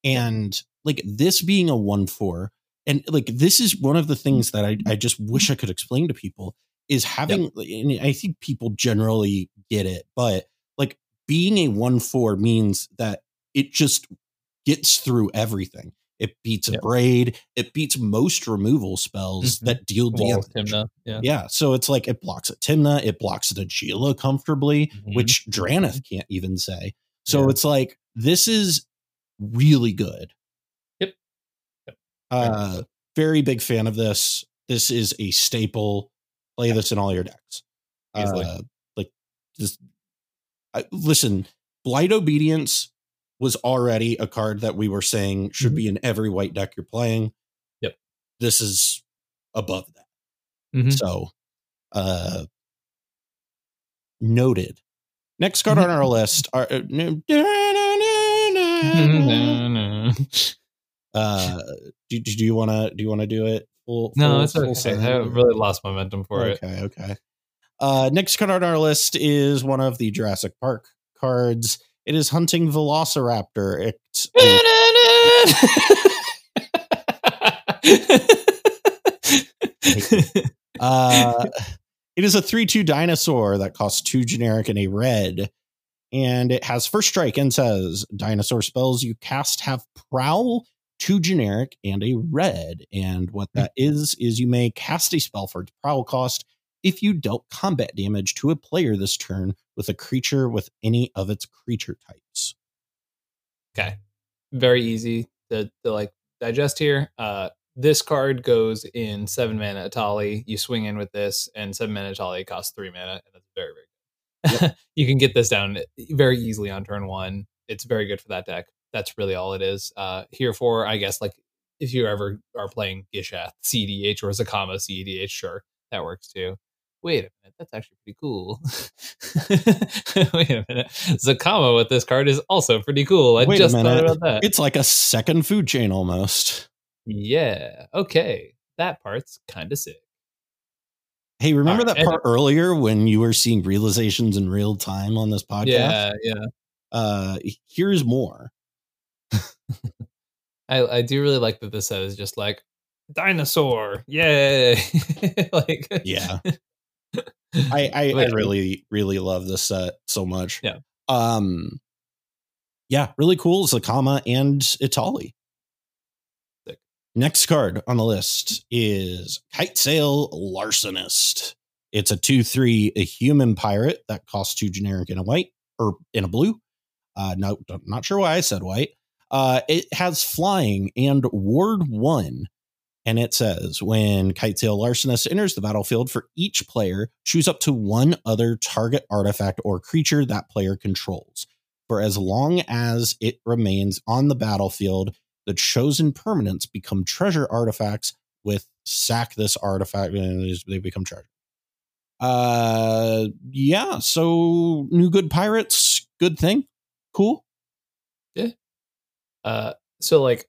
and like this being a 1-4 and like this is one of the things that I, I just wish I could explain to people is having and I think people generally get it but being a 1-4 means that it just gets through everything it beats a Yep. braid it beats most removal spells Mhm. that deal Wall damage Tymna, yeah yeah, so it's like it blocks a Tymna, it blocks the Gila comfortably, Mhm. which Drannith can't even say. So Yeah. it's like this is really good. Yep. Yep. Very Uh, very big fan of this. This is a staple. Play this in all your decks. Uh, like just I, listen, Blind Obedience was already a card that we were saying should Mhm. be in every white deck you're playing. Yep. This is above that. Mhm. So, uh, noted. Next card on our list are uh, [laughs] uh, do, do you want to do you want to do it full? no, full- it's full okay. send? I really lost momentum for it. okay, okay. Uh, next card on our list is one of the Jurassic Park cards. It is Hunting Velociraptor. [laughs] [laughs] Uh, it is a 3 2 dinosaur that costs two generic and a red. And it has first strike and says dinosaur spells you cast have prowl, two generic, and a red. And what that is, is you may cast a spell for its prowl cost if you dealt combat damage to a player this turn with a creature with any of its creature types. okay very easy to, to like digest here uh this card goes in seven mana Etali. You swing in with this, and seven mana Etali costs three mana, and it's very, very good. [laughs] you can get this down very easily on turn one. It's very good for that deck. That's really all it is. Uh here for, I guess, like if you ever are playing Gishath CEDH or Zakama CEDH, sure, that works too. Wait a minute, that's actually pretty cool. [laughs] Wait a minute. Zakama with this card is also pretty cool. I Wait just thought about that. It's like a second food chain almost. Yeah. Okay. That part's kind of sick. Hey, remember Alright, that part earlier when you were seeing realizations in real time on this podcast? Yeah. Yeah. Uh, here's more. [laughs] I, I do really like that this says just like dinosaur. Yay. [laughs] like, Yeah. [laughs] I I, I really really love this set so much. Yeah. Um. Yeah, really cool. Zakama and Etali. Sick. Next card on the list is Kitesail Larcenist. It's a two three a human pirate that costs two generic and a white or in a blue. Uh, no, not sure why I said white. Uh, it has flying and ward one. And it says when Kitesail Larcenist enters the battlefield for each player, choose up to one other target artifact or creature that player controls. For as long as it remains on the battlefield, the chosen permanents become treasure artifacts with sack this artifact and they become treasure. Uh yeah, so new good pirates, good thing. Cool. Yeah. Uh, so like,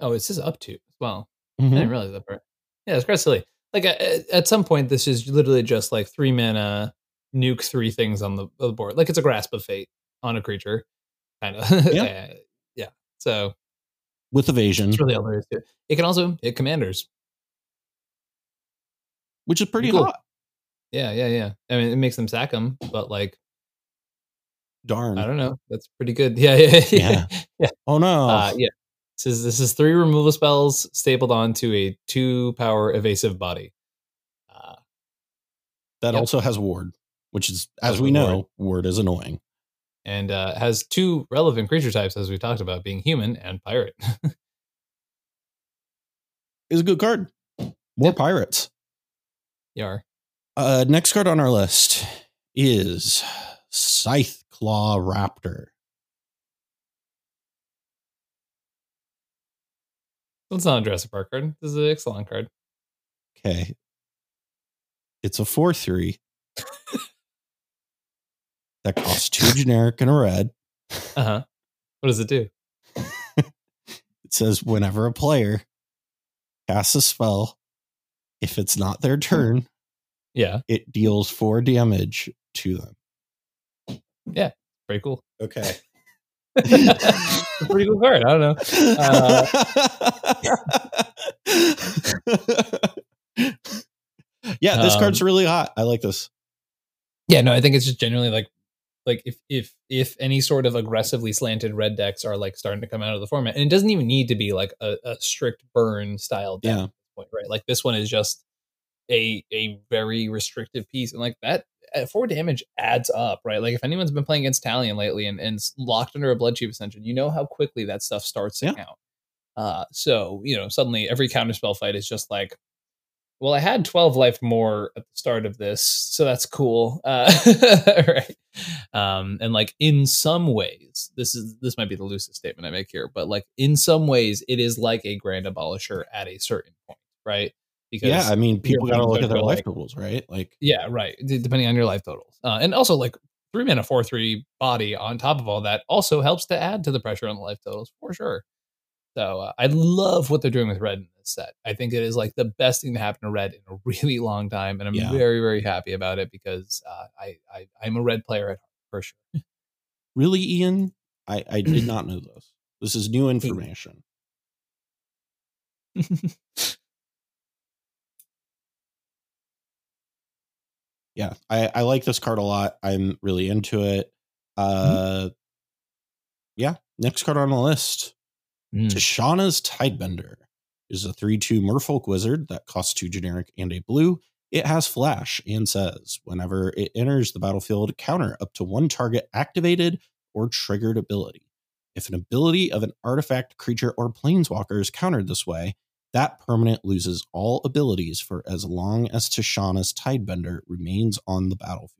oh, it says up to as well. I Mhm. didn't realize that part. Yeah, it's quite silly. Like at, at some point, this is literally just like three mana, nuke three things on the, on the board. Like it's a grasp of fate on a creature, kind of. [laughs] Yeah. yeah. yeah. So With evasion, it's really all there is to it. It can also hit commanders. which is pretty Cool. hot. Yeah, yeah, yeah. I mean, it makes them sack them, but like Darn. I don't know. That's pretty good. [laughs] Yeah, yeah, Yeah. yeah. Oh no. Uh, yeah. This is this is three removal spells stapled onto a two power evasive body. Uh, that yep. also has ward, which is as we know, ward is annoying. and uh, has two relevant creature types, as we talked about, being human and pirate. [laughs] Is a good card. More Yep. pirates. Yar. Uh, next card on our list is Scytheclaw Raptor. It's not a Jurassic Park card. This is an excellent card. Okay. It's a 4 3 that costs two [laughs] generic and a red. Uh huh. What does it do? [laughs] It says whenever a player casts a spell, if it's not their turn, Yeah, it deals four damage to them. Yeah, pretty cool. Okay. Pretty cool card. I don't know. [laughs] yeah, this Um, card's really hot. I like this. Yeah, no, I think it's just generally like like if if if any sort of aggressively slanted red decks are like starting to come out of the format, and it doesn't even need to be like a, a strict burn style deck Yeah. point, right? Like this one is just a a very restrictive piece, and like that at four damage adds up, right? Like if anyone's been playing against Talion lately and, and locked under a Bloodchief Ascension, you know how quickly that stuff starts to Yeah. count. Uh, so you know suddenly every counterspell fight is just like well, I had 12 life more at the start of this, so that's cool. [laughs] Uh, right. Um, and like in some ways, this is this might be the loosest statement I make here, but like in some ways, it is like a grand abolisher at a certain point, right? Because Yeah, I mean, people got to look at their life like- totals, right? Like, yeah, right. Depending on your life totals, uh, and also like three mana four three body on top of all that also helps to add to the pressure on the life totals for sure. So uh, I love what they're doing with red in this set. I think it is like the best thing to happen to red in a really long time, and I'm Yeah. very very happy about it because uh, I, I I'm a red player at heart for sure. [laughs] really, Ian? I, I did [clears throat] not know this. This is new information. [laughs] Yeah, I, I like this card a lot. I'm really into it. Uh, yeah, next card on the list Mm. Tishana's Tidebinder is a 3 2 Merfolk wizard that costs two generic and a blue. It has flash and says whenever it enters the battlefield, counter up to one target activated or triggered ability. If an ability of an artifact, creature, or planeswalker is countered this way, that permanent loses all abilities for as long as Tishana's Tidebinder remains on the battlefield.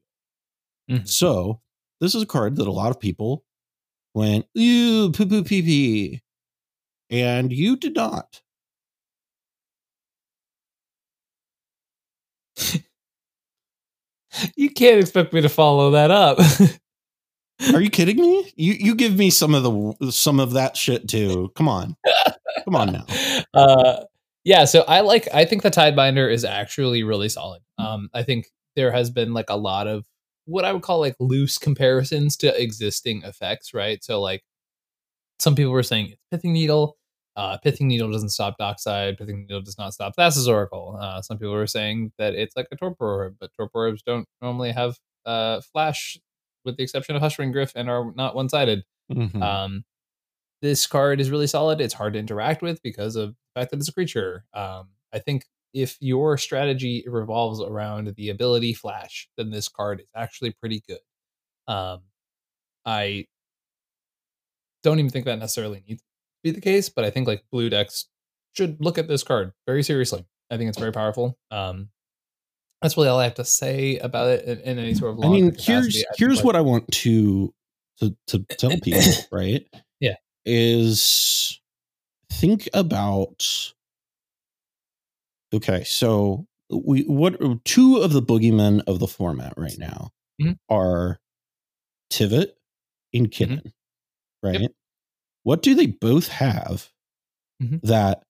Mhm. So, this is a card that a lot of people went, ew, poo poo pee pee. And you did not. [laughs] You can't expect me to follow that up. Are you [laughs] kidding me? You you give me some of the some of that shit too. Come on. [laughs] Come on now. [laughs] uh yeah so i like i think the tidebinder is actually really solid. Um i think there has been like a lot of what i would call like loose comparisons to existing effects right? So like some people were saying it's pithing needle. Uh pithing needle doesn't stop dockside. Pithing needle does not stop thassa's oracle. Uh some people were saying that it's like a torpor orb but torpor orbs don't normally have uh flash with the exception of Hushwing Gryff and are not one-sided. Mhm. um, this card is really solid. It's hard to interact with because of the fact that it's a creature. Um, I think if your strategy revolves around the ability flash, then this card is actually pretty good. Um, I don't even think that necessarily needs to be the case, but I think like blue decks should look at this card very seriously. I think it's very powerful. Um, that's really all I have to say about it in, in any sort of. I mean, capacity. here's I here's what I want to to to tell people, right? Is think about Okay, so we what two of the boogeymen of the format right now Mhm. are Tivit and Kitten, right? Mm-hmm. Yep. What do they both have Mhm. that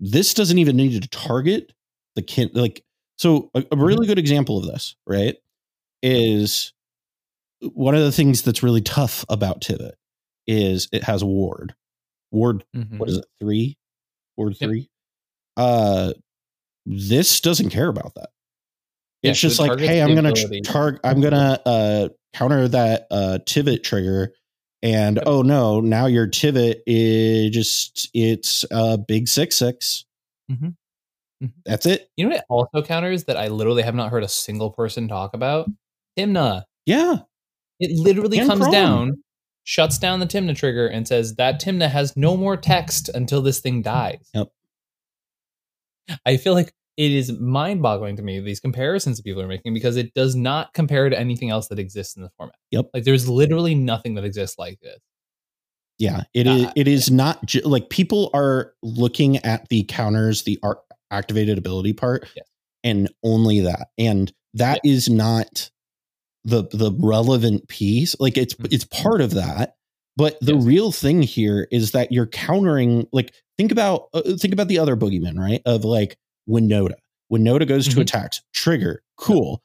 this doesn't even need to target the kid? Like, so a, a Mm-hmm. really good example of this, right, is one of the things that's really tough about Tivit is it has ward. Ward Mhm. what is it three ward Yep. three uh this doesn't care about that Yeah, just like hey i'm gonna target i'm gonna uh counter that uh tivit trigger and Yep. oh no now your tivit is just it's a big six six Mhm. Mhm. that's it You know what it also counters that I literally have not heard a single person talk about? Tymna. yeah It literally And comes Chrome. down, shuts down the Tymna trigger, and says that Tymna has no more text until this thing dies. Yep. I feel like it is mind-boggling to me these comparisons that people are making because it does not compare to anything else that exists in the format. Yep. Like there's literally nothing that exists like this. Yeah, it is. Uh, It is not ju- like people are looking at the counters, the art activated ability part, Yes. and only that, and that is not the the relevant piece. Like it's Mhm. it's part of that, but the Yes. real thing here is that you're countering. Like think about uh, think about the other boogeyman, right? Of like Winota. When Winota goes to Mhm. attacks, trigger, cool.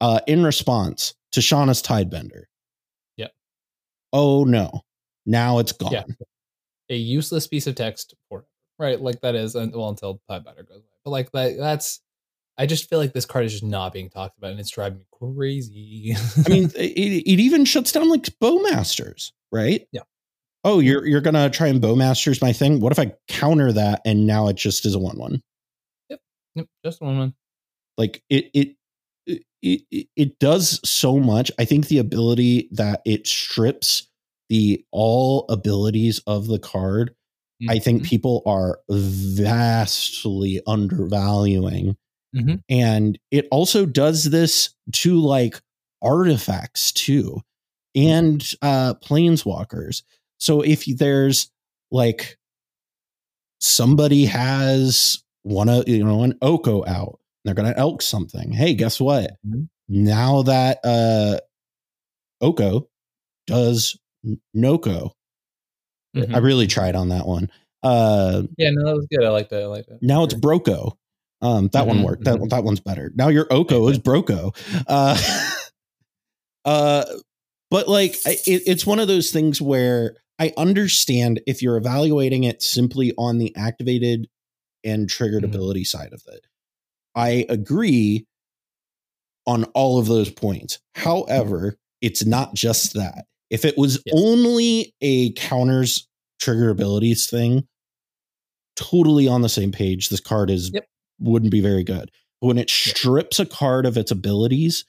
Uh, in response to Shauna's Tidebinder. Yep. Oh no. Now it's gone. Yeah. A useless piece of text for right, like that is well until Pie Batter goes away. But like that, that's. I just feel like this card is just not being talked about, and it's driving me crazy. I mean, [laughs] it, it even shuts down like Bowmasters, right? Yeah. Oh, you're you're gonna try and Bowmasters my thing. What if I counter that and now it just is a one one? Yep, just one one. Like it it it it, it does so much. I think the ability that it strips the all abilities of the card. I think Mhm. people are vastly undervaluing. Mhm. And it also does this to like artifacts too and uh planeswalkers. So if there's like somebody has one of you know an Oko out, they're gonna elk something. Hey, guess what? Mhm. Now that uh Oko does Noko. Mhm. I really tried on that one. Uh yeah, no, that was good. I like that. I like that. now it's. Broco. Um, that one Mhm, worked. That mhm. that one's better. Now your Oko is Broco. Uh, [laughs] uh, but like it, it's one of those things where I understand if you're evaluating it simply on the activated and triggered Mhm. ability side of it. I agree on all of those points. However, it's not just that. If it was Yes. only a counters trigger abilities thing, totally on the same page. This card is Yep. Wouldn't be very good. When it strips a card of its abilities,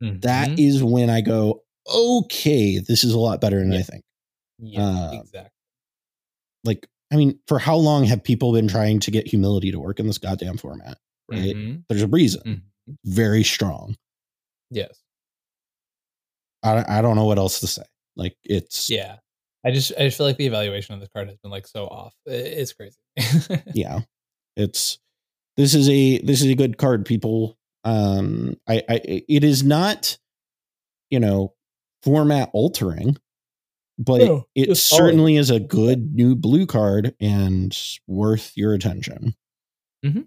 that Mhm. is when I go, okay, this is a lot better than I think. yeah, uh, exactly. Like, I mean, for how long have people been trying to get humility to work in this goddamn format? Right? Mhm. There's a reason. Mhm. Very strong. Yes. I, I don't know what else to say. Like, it's Yeah. I just I just feel like the evaluation of this card has been like so off. It's crazy. yeah [laughs] it's this is a this is a good card people. Um i i it is not you know format altering but No, it certainly is a good new blue card and worth your attention. Mm-hmm.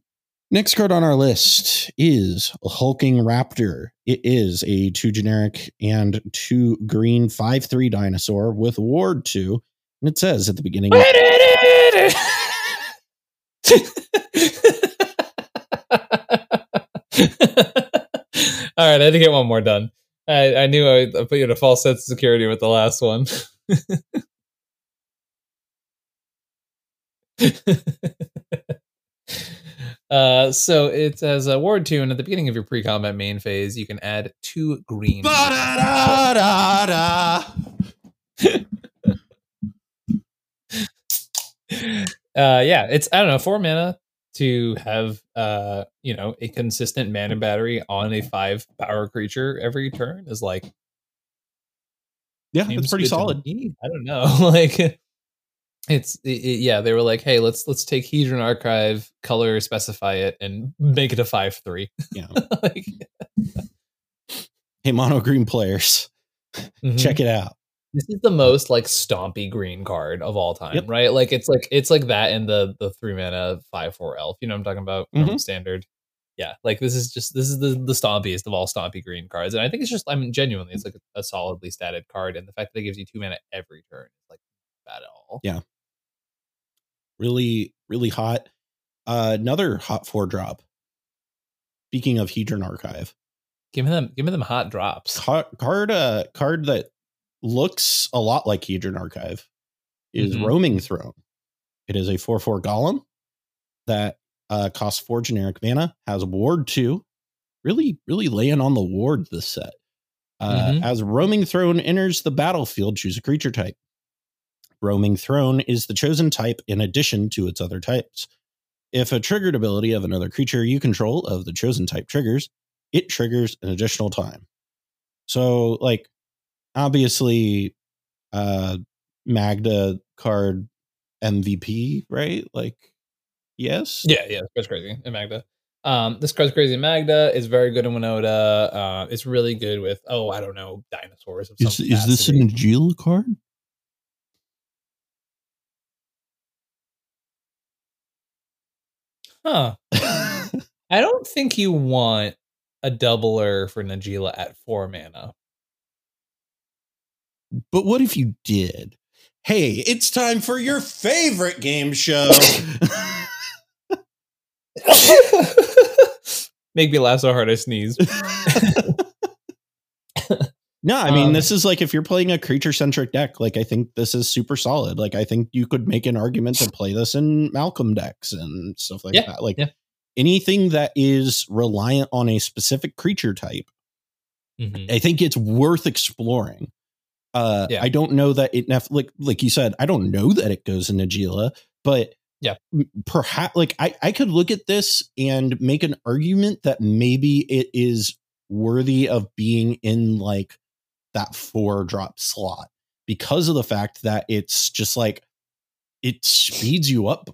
next card on our list is hulking raptor. It is a two generic and two green five three dinosaur with ward two and it says at the beginning [laughs] [laughs] All right, I had to get one more done. I, I knew I, I put you in a false sense of security with the last one. [laughs] uh, so it says uh, Ward 2, and at the beginning of your pre combat main phase, you can add two green. [laughs] Uh yeah it's i don't know four mana to have uh you know a consistent mana battery on a five power creature every turn is like Yeah, it's pretty solid. i don't know [laughs] like it's it, it- yeah they were like hey let's let's take hedron archive color specify it and make it a five three Yeah. [laughs] like, Hey, mono green players, mhm. check it out. This is the most like stompy green card of all time, Yep. right? Like it's like it's like that in the the three mana five four elf. You know what I'm talking about? Mhm. Standard. Yeah, like this is just this is the the stompiest of all stompy green cards, and I think it's just I mean genuinely it's like a, a solidly statted card, and the fact that it gives you two mana every turn is like bad at all. Yeah. Really, really hot. Uh, another hot four drop. Speaking of Hedron Archive, Give me them give me them hot drops. card card, uh, card that looks a lot like Hedron Archive is Mhm. Roaming Throne. It is a four four golem that uh, costs four generic mana, has ward two. Really, really laying on the ward this set. Uh, Mhm. As Roaming Throne enters the battlefield, choose a creature type. Roaming Throne is the chosen type in addition to its other types. if a triggered ability of another creature you control of the chosen type triggers, it triggers an additional time. So, like, obviously, uh, Magda card MVP, right? Like, yes, Yeah, yeah, that's crazy in Magda. Um, this card's crazy Magda. is very good in Winota. Uh, it's really good with oh, I don't know, dinosaurs. Of Is is this an. Agila card? Huh. [laughs] I don't think you want a doubler for Najeela at four mana. But what if you did? Hey, it's time for your favorite game show. [laughs] Make me laugh so hard I sneeze. [laughs] no, I mean Um, this is like if you're playing a creature centric deck, like I think this is super solid. Like I think you could make an argument to play this in Malcolm decks and stuff like Yeah, that. Like yeah. anything that is reliant on a specific creature type, Mhm. I think it's worth exploring. Uh, Yeah. I don't know that it like like you said, I don't know that it goes in Najeela, but Yeah. perhaps like I I could look at this and make an argument that maybe it is worthy of being in like that four drop slot because of the fact that it's just like it speeds you up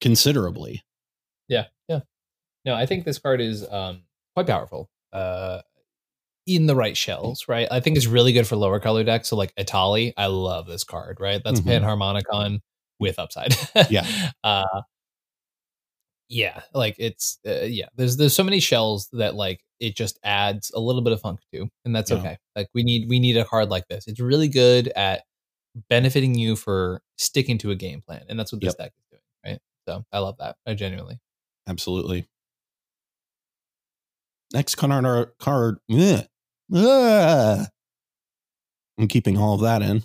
considerably. Yeah, yeah. No, I think this card is um quite powerful. Uh in the right shells, right? I think it's really good for lower color decks. So like Etali, I love this card, right? That's Mhm. Panharmonicon with upside. Yeah. [laughs] Uh yeah, like it's uh, yeah, there's there's so many shells that like it just adds a little bit of funk to, and that's Yeah. okay. Like we need we need a card like this. It's really good at benefiting you for sticking to a game plan, and that's what this Yep. deck is doing, right? So I love that. I genuinely. Absolutely. Next card on our card. Ugh. Ugh. I'm keeping all of that in.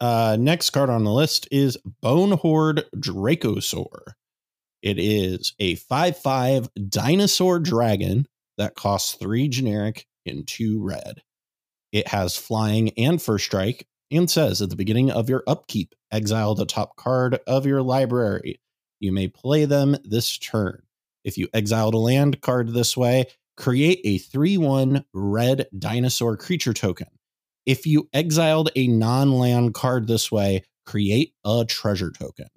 Uh, next card on the list is Bonehoard Dracosaur. It is a 5 5 dinosaur dragon that costs three generic and two red. It has flying and first strike and says at the beginning of your upkeep, exile the top card of your library. You may play them this turn. If you exiled a land card this way, create a 3 1 red dinosaur creature token. If you exiled a non land card this way, create a treasure token.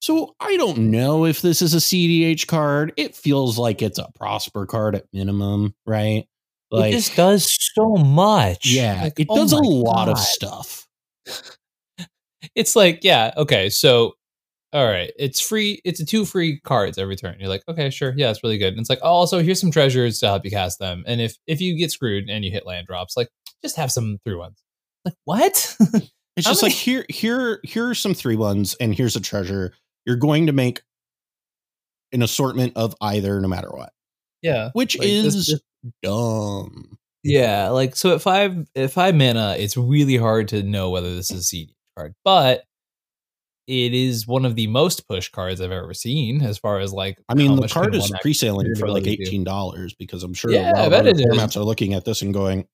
So I don't know if this is a cEDH card. It feels like it's a Prosper card at minimum, right? Like, it just does so much. yeah, Like, it oh does a lot of stuff. [laughs] it's like yeah okay so all right it's free it's a two free cards every turn. You're like okay sure yeah it's really good. And it's like oh, also here's some treasures to help you cast them. And if if you get screwed and you hit land drops like just have some through ones. Like what? [laughs] It's just many- like here, here, here are some three ones, and here's a treasure. You're going to make an assortment of either, no matter what, yeah which Like, is this- dumb. yeah like so at five at five mana it's really hard to know whether this is a CD card but it is one of the most push cards I've ever seen as far as like I mean, the card is pre-selling for like eighteen dollars because I'm sure Yeah, a lot of bet other it is. formats are looking at this and going,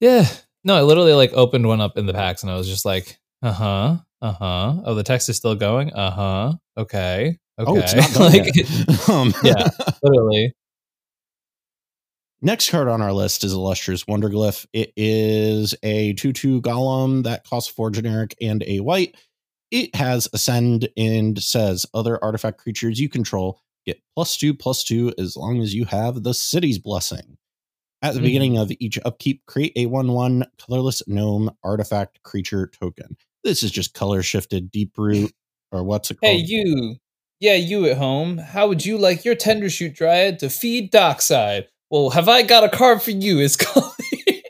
Yeah. No, I literally like opened one up in the packs and I was just like, uh huh, uh huh. Oh, the text is still going. Uh huh. Okay. Okay. "Oh, it's not [laughs] like, yet." [laughs] um, yeah. literally. Next card on our list is Illustrious Wanderglyph. It is a 2 2 golem that costs four generic and a white. It has Ascend and says other artifact creatures you control get plus two plus two as long as you have the city's blessing. At the Mhm. beginning of each upkeep, create a 1 1 colorless gnome artifact creature token. This is just color shifted deep root, or what's it called? Hey, you. Yeah, you at home. How would you like your Tendershoot Dryad to feed Dockside? Well, have I got a card for you? It's [laughs] called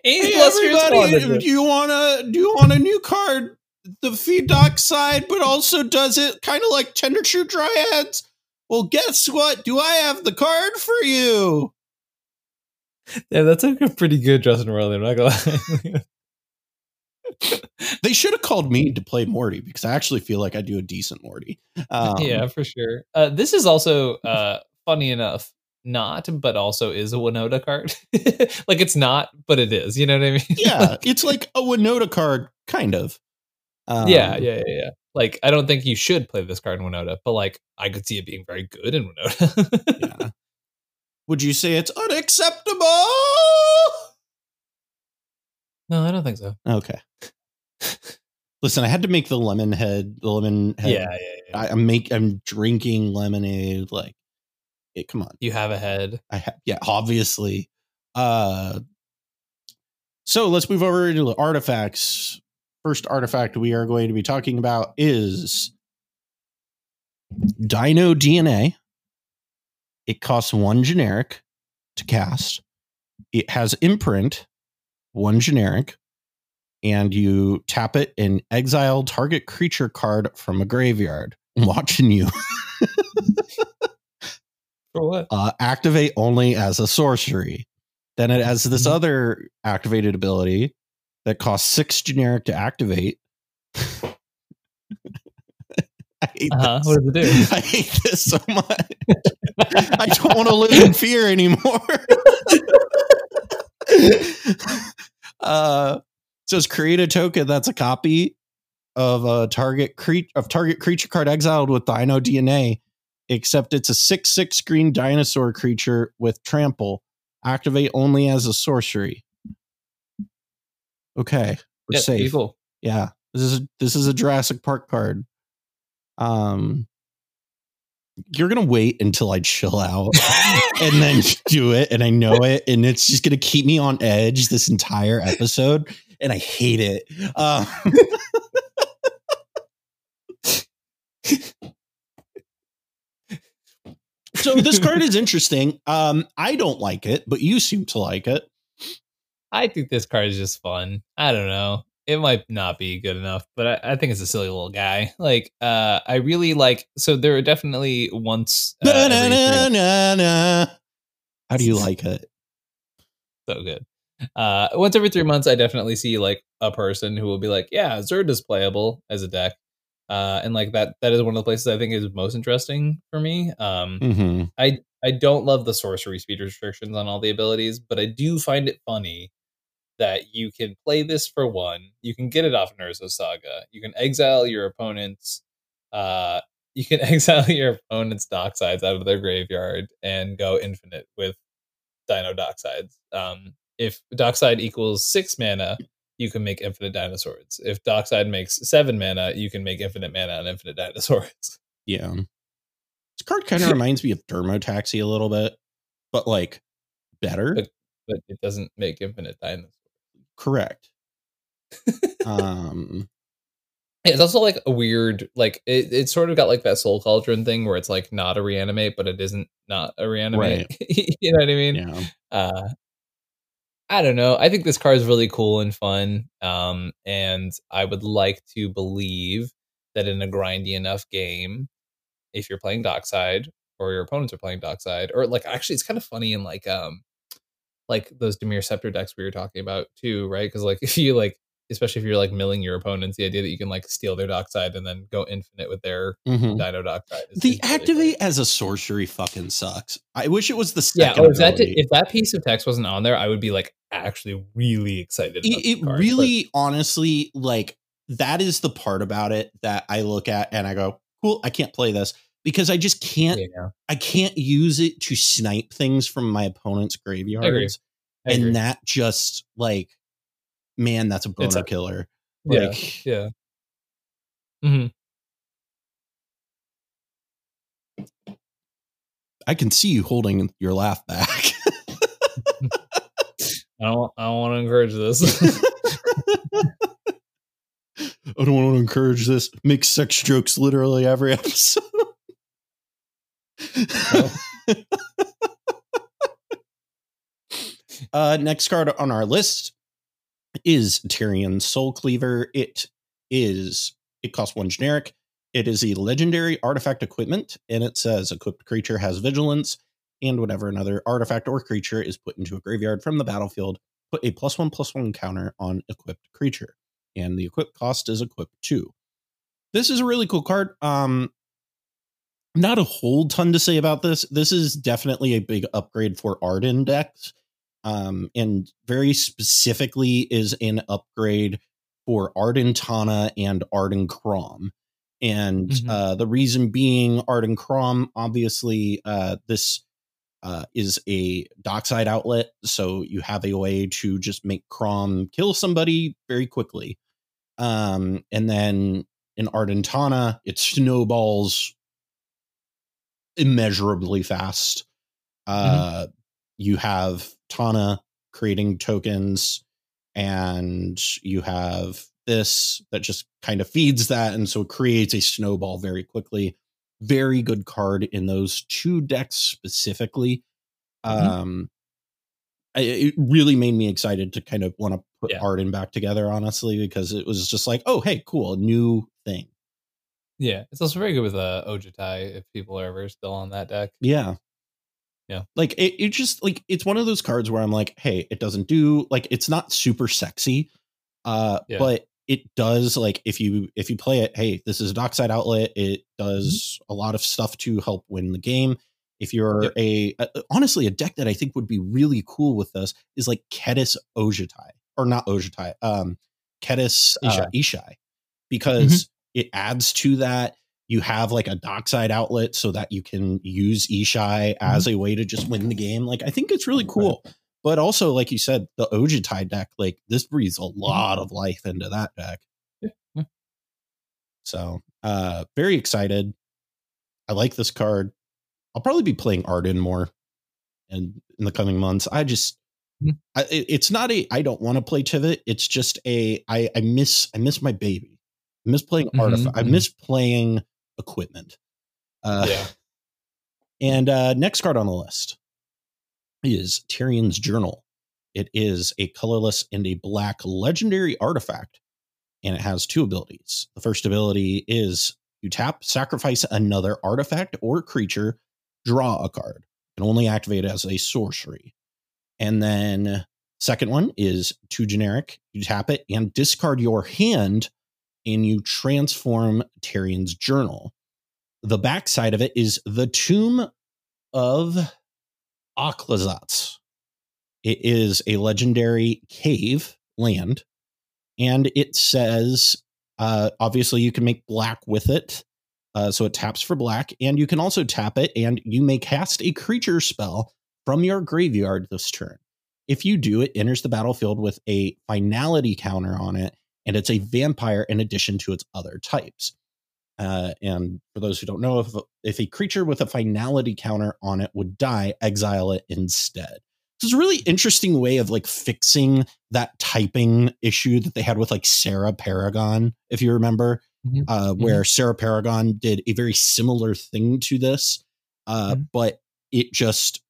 Hey everybody, do you want a do you want a new card? The feed dock side, but also does it kind of like Tendershoot Dryads? Well, guess what? Do I have the card for you? Yeah, that's like a pretty good Justin Roiland. I'm not gonna lie. [laughs] They should have called me to play Morty because I actually feel like I do a decent Morty. [laughs] Um, yeah, for sure. Uh, this is also uh, funny enough, not, but also is a Winota card. [laughs] like it's not, but it is. You know what I mean? yeah, [laughs] it's like a Winota card, kind of. Um, yeah, yeah, yeah, yeah. Like, I don't think you should play this card in Winota, but like, I could see it being very good in Winota. yeah. [laughs] Would you say it's unacceptable? No, I don't think so. Okay. Listen, I had to make the lemon head. The lemon head. Yeah, yeah, yeah. I, I'm make. I'm drinking lemonade. Like, it, come on. you have a head. I have. Yeah, obviously. Uh. So let's move over to the artifacts. First artifact we are going to be talking about is Dino DNA. It costs one generic to cast. It has imprint, one generic, and you tap it and exile target creature card from a graveyard. I'm watching you. [laughs] For what? Uh, activate only as a sorcery. Then it has this Mhm. other activated ability that costs six generic to activate. [laughs] I hate Uh-huh. this. What does it do? [laughs] I hate this so much. [laughs] I don't want to live in fear anymore. uh, says create a token that's a copy of a target cre- of target creature card exiled with Dino DNA, except it's a six six green dinosaur creature with trample. Activate only as a sorcery. Okay, we're Yeah, safe. Evil. Yeah, this is a, this is a Jurassic Park card. Um, you're gonna wait until I chill out [laughs] and then do it, and I know it, and it's just gonna keep me on edge this entire episode, and I hate it. Um, [laughs] [laughs] so this card is interesting. Um, I don't like it, but you seem to like it. I think this card is just fun. I don't know. It might not be good enough, but I, I think it's a silly little guy. Like, uh, I really like. So there are definitely once. Uh, every three- Na-na-na-na-na. How do you like it? [laughs] so good. Uh, once every three months, I definitely see like a person who will be like, "Yeah, Zerd is playable as a deck," uh, and like that. That is one of the places I think is most interesting for me. Um, Mm-hmm. I I don't love the sorcery speed restrictions on all the abilities, but I do find it funny that you can play this for one. You can get it off Nerzo Saga. You can exile your opponent's. Uh, you can [laughs] exile your opponent's docksides out of their graveyard and go infinite with Dino docksides. Um, if dockside equals six mana, you can make infinite dinosaurs. If dockside makes seven mana, you can make infinite mana and infinite [laughs] dinosaurs. Yeah. This card kind of [laughs] reminds me of Dermotaxi a little bit, but like better. But- But it doesn't make infinite dinosaurs. Correct. [laughs] um It's also like a weird, like it, it's sort of got like that soul cauldron thing where it's like not a reanimate, but it isn't not a reanimate. you know what I mean? yeah. Uh, I don't know. I think this card is really cool and fun. Um, and I would like to believe that in a grindy enough game, if you're playing Dockside or your opponents are playing Dockside, or like actually, it's kind of funny in like um, like those Dimir Scepter decks we were talking about too, right? Because like [laughs] if you like, especially if you're like milling your opponents, the idea that you can like steal their Dockside and then go infinite with their Mhm. Dino dockside. The is really activate as a sorcery fucking sucks. I wish it was the Yeah, second oh, if that if that piece of text wasn't on there, I would be like actually really excited. About it, it really honestly like that is the part about it that I look at and I go, cool, I can't play this because I just can't yeah, I can't use it to snipe things from my opponent's graveyards. I. And that just like man, that's a boner a- killer. yeah, Like yeah. hmm I can see you holding your laugh back. [laughs] [laughs] [laughs] I don't. I don't want to encourage this. I don't want to encourage this. Make sex jokes literally every episode. uh, next card on our list is Tarrian Soulcleaver. It is it costs one generic. It is a legendary artifact equipment, and it says equipped creature has vigilance, and whenever another artifact or creature is put into a graveyard from the battlefield, put a plus one plus one counter on equipped creature. And the equip cost is equipped two. This is a really cool card. Um not a whole ton to say about this. This is definitely a big upgrade for Ardenn decks. Um, and very specifically is an upgrade for Ardenn Tana and Ardenn Kraum. And Mhm. uh, the reason being, Ardenn Kraum, obviously, uh, this uh, is a dockside outlet. So you have a way to just make Kraum kill somebody very quickly. Um, and then in Ardenn Tana, it [laughs] snowballs immeasurably fast. Uh, You have Tana creating tokens, and you have this that just kind of feeds that, and so it creates a snowball very quickly. Very good card in those two decks specifically. Mhm. Um, it really made me excited to kind of want to put Yeah. Ardenn back together, honestly, because it was just like, oh, hey, cool, new thing. Yeah, it's also very good with uh, Ojutai if people are ever still on that deck. Yeah. Yeah. Like it, it just like it's one of those cards where I'm like, hey, it doesn't do like it's not super sexy. Uh Yeah. but it does like if you if you play it, hey, this is a dockside outlet. It does a lot of stuff to help win the game. If you're Yep. a, a honestly a deck that I think would be really cool with this is like Kediss Ojutai or not Ojutai, um Kediss uh, Ishai. Ishai because it adds to that you have like a dockside outlet so that you can use Ishai as a way to just win the game. Like I think it's really cool. But also, like you said, the Ojutai deck, like this breathes a lot of life into that deck. Yeah. So uh very excited. I like this card. I'll probably be playing Ardenn more in, in the coming months. I just Mhm. I, it's not a I don't want to play Tivit. It's just a I I miss I miss my baby. I miss playing Mhm, artifact. I mhm. miss playing equipment. Uh, yeah. [laughs] and uh, next card on the list is Tarrian's Journal. It is a colorless and a black legendary artifact, and it has two abilities. The first ability is you tap, sacrifice another artifact or creature, draw a card. Can only activate as a sorcery. And then second one is too generic. You tap it and discard your hand, and you transform Tarrian's Journal. The backside of it is the Tomb of Aclazotz. It is a legendary cave land, and it says uh, obviously you can make black with it. Uh, so it taps for black, and you can also tap it, and you may cast a creature spell from your graveyard this turn. If you do, it enters the battlefield with a finality counter on it, and it's a vampire in addition to its other types. Uh, and for those who don't know, if if a creature with a finality counter on it would die, exile it instead. This is a really interesting way of like fixing that typing issue that they had with like Serra Paragon, if you remember, Mhm. uh, where Serra Paragon did a very similar thing to this, uh, Mhm. but it just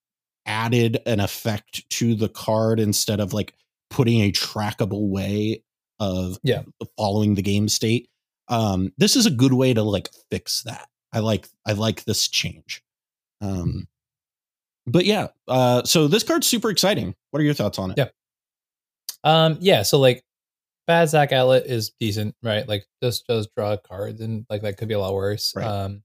added an effect to the card instead of like putting a trackable way of Yeah. following the game state um this is a good way to like fix that i like i like this change um but yeah uh so this card's super exciting what are your thoughts on it Yeah. Um, yeah, so like Bad Zach Outlet is decent, right? Like just does draw cards and like that could be a lot worse. Right. Um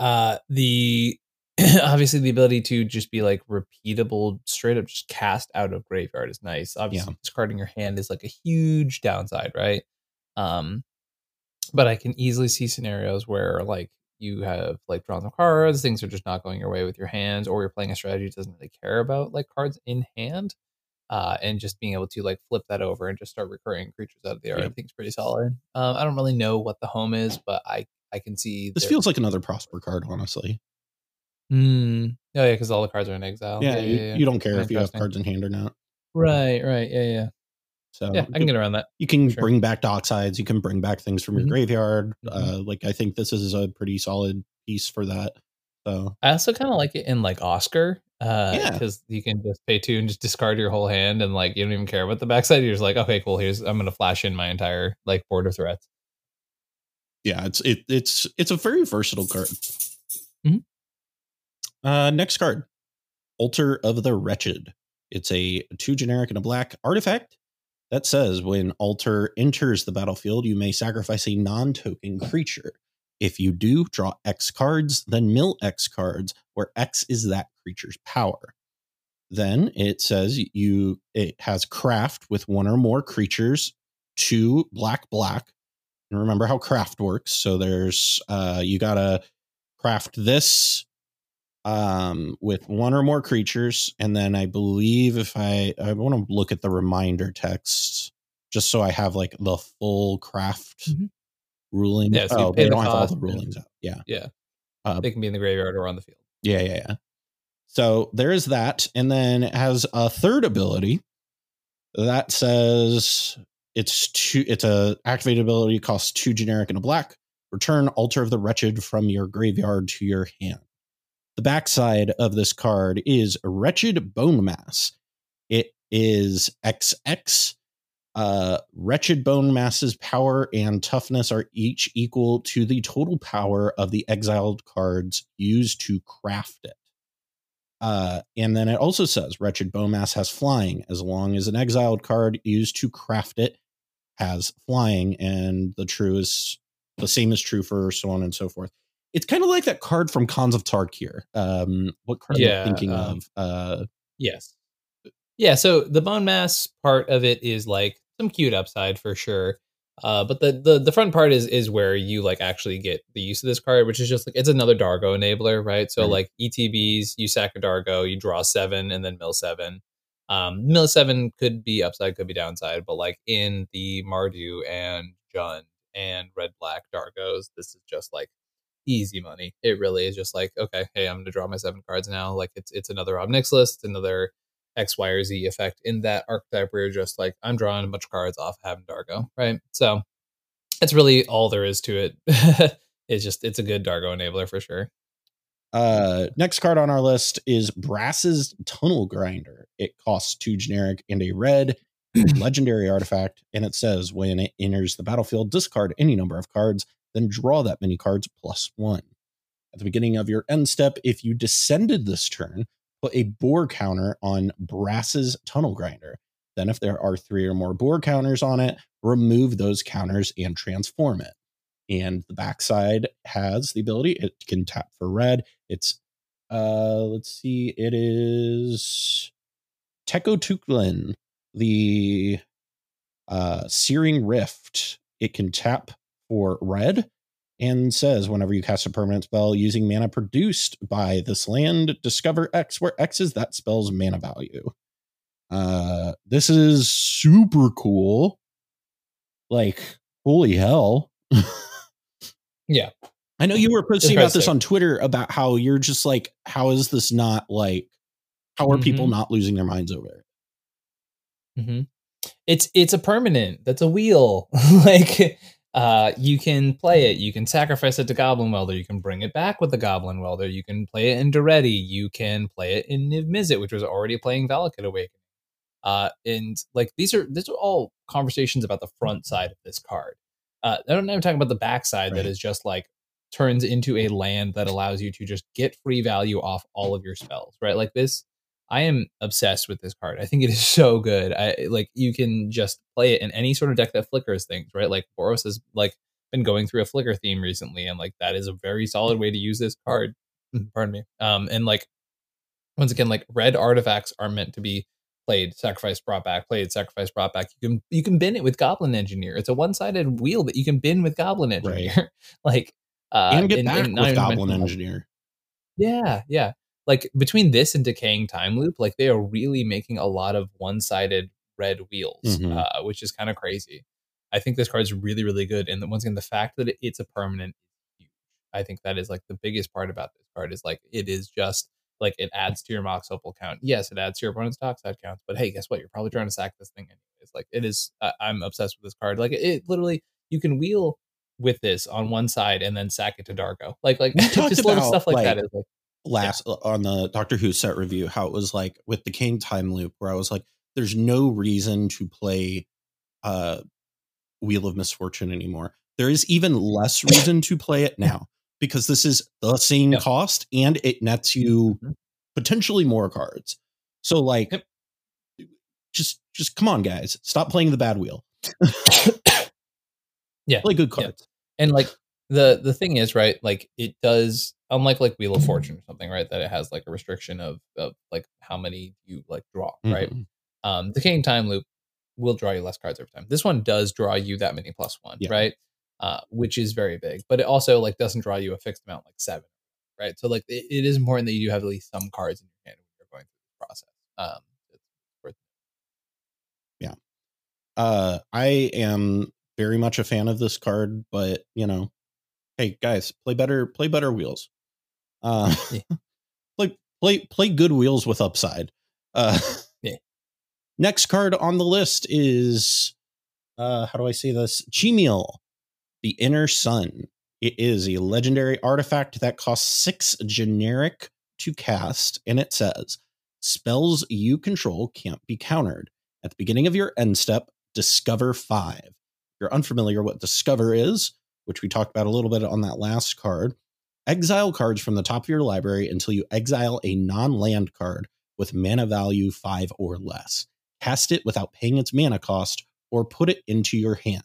uh the [laughs] obviously the ability to just be like repeatable, straight up just cast out of graveyard is nice. Obviously discarding your hand is like a huge downside, right? Um but I can easily see scenarios where like you have like drawn some cards, things are just not going your way with your hands, or you're playing a strategy that doesn't really care about like cards in hand uh, and just being able to like flip that over and just start recurring creatures out of the Yeah. I think is pretty solid. Um, I don't really know what the home is, but I I can see this feels like another prosper card honestly Mm. Oh yeah, because all the cards are in exile. yeah, you, you don't care if you have cards in hand or not Right, right, yeah, yeah, so yeah. I can get around that. you can sure. bring back docksides you can bring back things from your Mhm. graveyard Mhm. uh like i think this is a pretty solid piece for that so I also kind of like it in like Oskar, uh, Yeah. because you can just pay two and just discard your whole hand, and like you don't even care about the backside. You're just like, okay, cool. Here's I'm gonna flash in my entire like board of threats. yeah it's it, it's it's a very versatile card. Uh next card altar of the wretched. It's a two generic and a black artifact that says when altar enters the battlefield you may sacrifice a non-token creature. If you do draw x cards then mill x cards where x is that creature's power. Then it says you it has craft with one or more creatures two black black. And remember how craft works. So there's uh you gotta craft this um with one or more creatures, and then I believe if I I want to look at the reminder text just so I have like the full craft Mhm. ruling. Yeah, so oh, they the don't have all the rulings out. Yeah. Yeah. Uh, They can be in the graveyard or on the field. Yeah, yeah, yeah. So there is that, and then it has a third ability that says it's two. It's a activated ability costs two generic and a black. Return Altar of the Wretched from your graveyard to your hand. The backside of this card is Wretched Bonemass. It is XX. Uh, wretched bonemass's power and toughness are each equal to the total power of the exiled cards used to craft it. Uh, and then it also says wretched bonemass has flying as long as an exiled card used to craft it has flying, and the true is the same is true for so on and so forth. It's kind of like that card from Khans of Tarkir. Um, what card am I Yeah, thinking um, of? Uh, Yes. Yeah, so the bone mass part of it is like some cute upside for sure. Uh, but the, the the front part is is where you like actually get the use of this card, which is just like it's another Dargo enabler, right? So Right. like ETBs, you sack a Dargo, you draw seven, and then mill seven. Um, mill seven could be upside, could be downside, but like in the Mardu and Jund and red black Dargos, this is just like easy money. It really is just like, okay, hey, I'm gonna draw my seven cards now. Like it's it's another Omnix list, another X, Y, or Z effect in that archetype where you're just like, I'm drawing a bunch of cards off having Dargo, right? So that's really all there is to it. [laughs] it's just it's a good Dargo enabler for sure. Uh, next card on our list is Brass's Tunnel Grinder. It costs two generic and a red [clears throat] legendary artifact, and it says when it enters the battlefield, discard any number of cards, then draw that many cards plus one. At the beginning of your end step, if you descended this turn, put a bore counter on Brass's Tunnel Grinder. Then, if there are three or more bore counters on it, remove those counters and transform it. And the backside has the ability it can tap for red. It's uh let's see, it is Tecutlan, the uh Searing Rift. It can tap for red and says whenever you cast a permanent spell using mana produced by this land, discover X, where X is that spell's mana value. Uh this is super cool. Like, holy hell. [laughs] Yeah. I know you were posting about this on Twitter about how you're just like, how is this not like, how are people Mhm. not losing their minds over it? hmm It's it's a permanent. That's a wheel. [laughs] like uh, you can play it. You can sacrifice it to Goblin Welder. You can bring it back with the Goblin Welder. You can play it in Daretti. You can play it in Niv Mizzet, which was already playing Valakut Awakening. Uh, and like these are these are all conversations about the front side of this card. Uh, I don't know. I'm talking about the back side Right. that is just like turns into a land that allows you to just get free value off all of your spells. Right, like this I am obsessed with this card. I think it is [laughs] so good. I like you can just play it in any sort of deck that flickers things, right? Like Boros has like been going through a flicker theme recently, and like that is a very solid way to use this card. Pardon me. Um, and like once again, like red artifacts are meant to be played, sacrifice, brought back, played, sacrifice, brought back. You can you can bin it with Goblin Engineer. It's a one sided wheel that you can bin with Goblin Engineer. [laughs] like uh, and get and- back and with Goblin Engineer. yeah, yeah. Like between this and decaying time loop, like they are really making a lot of one-sided red wheels, Mhm. uh, which is kind of crazy. I think this card is really, really good. And once again, the fact that it's a permanent huge. I think that is like the biggest part about this card is like it is just like it adds to your Mox Opal count. Yes, it adds to your opponent's dockside counts, but hey, guess what? You're probably trying to sack this thing anyways. Like it is. I'm obsessed with this card. Like it, literally, you can wheel with this on one side and then sack it to Dargo. Like like [laughs] just little about, stuff like, like, that is like Last uh, on the Doctor Who set review, how it was like with the King time loop, where I was like, there's no reason to play uh Wheel of Misfortune anymore. There is even less [laughs] reason to play it now because this is the same Yep. cost and it nets you Mhm. potentially more cards. So like Yep. just just come on guys, stop playing the bad wheel. Yeah. Play good Yeah. cards. and like the the thing is right like it does unlike like wheel of fortune or something right that it has like a restriction of of like how many you like draw right Mhm. um decaying time loop will draw you less cards every time this one does draw you that many plus one Yeah. right uh, which is very big. But it also like doesn't draw you a fixed amount like seven, right? So like it, it is important that you do have at least some cards in your hand when you're going through the process. Um, it's worth Uh, I am very much a fan of this card, but you know, hey guys, play better, play better wheels. Uh, Yeah. [laughs] play play play good wheels with upside. Uh, [laughs] Yeah. Next card on the list is, uh, how do I say this? Chimil, the Inner Sun. It is a legendary artifact that costs six generic to cast, and it says spells you control can't be countered. At the beginning of your end step, discover five. If you're unfamiliar what discover is, which we talked about a little bit on that last card, exile cards from the top of your library until you exile a non land card with mana value five or less. Cast it without paying its mana cost or put it into your hand.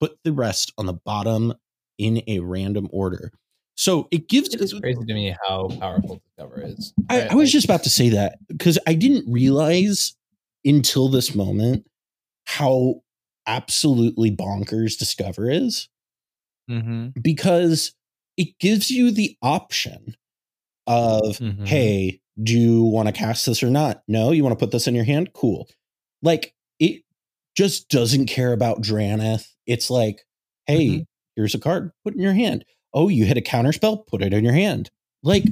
Put the rest on the bottom in a random order. So it gives It is crazy to me how powerful Discover is. I. I was just about to say that because I didn't realize until this moment how absolutely bonkers Discover is Mhm, because it gives you the option of, mhm. hey, do you want to cast this or not? No, you want to put this in your hand? Cool. Like it just doesn't care about Drannith. It's like, hey, Mhm. here's a card, put it in your hand. Oh, you hit a counter spell, put it in your hand. Like,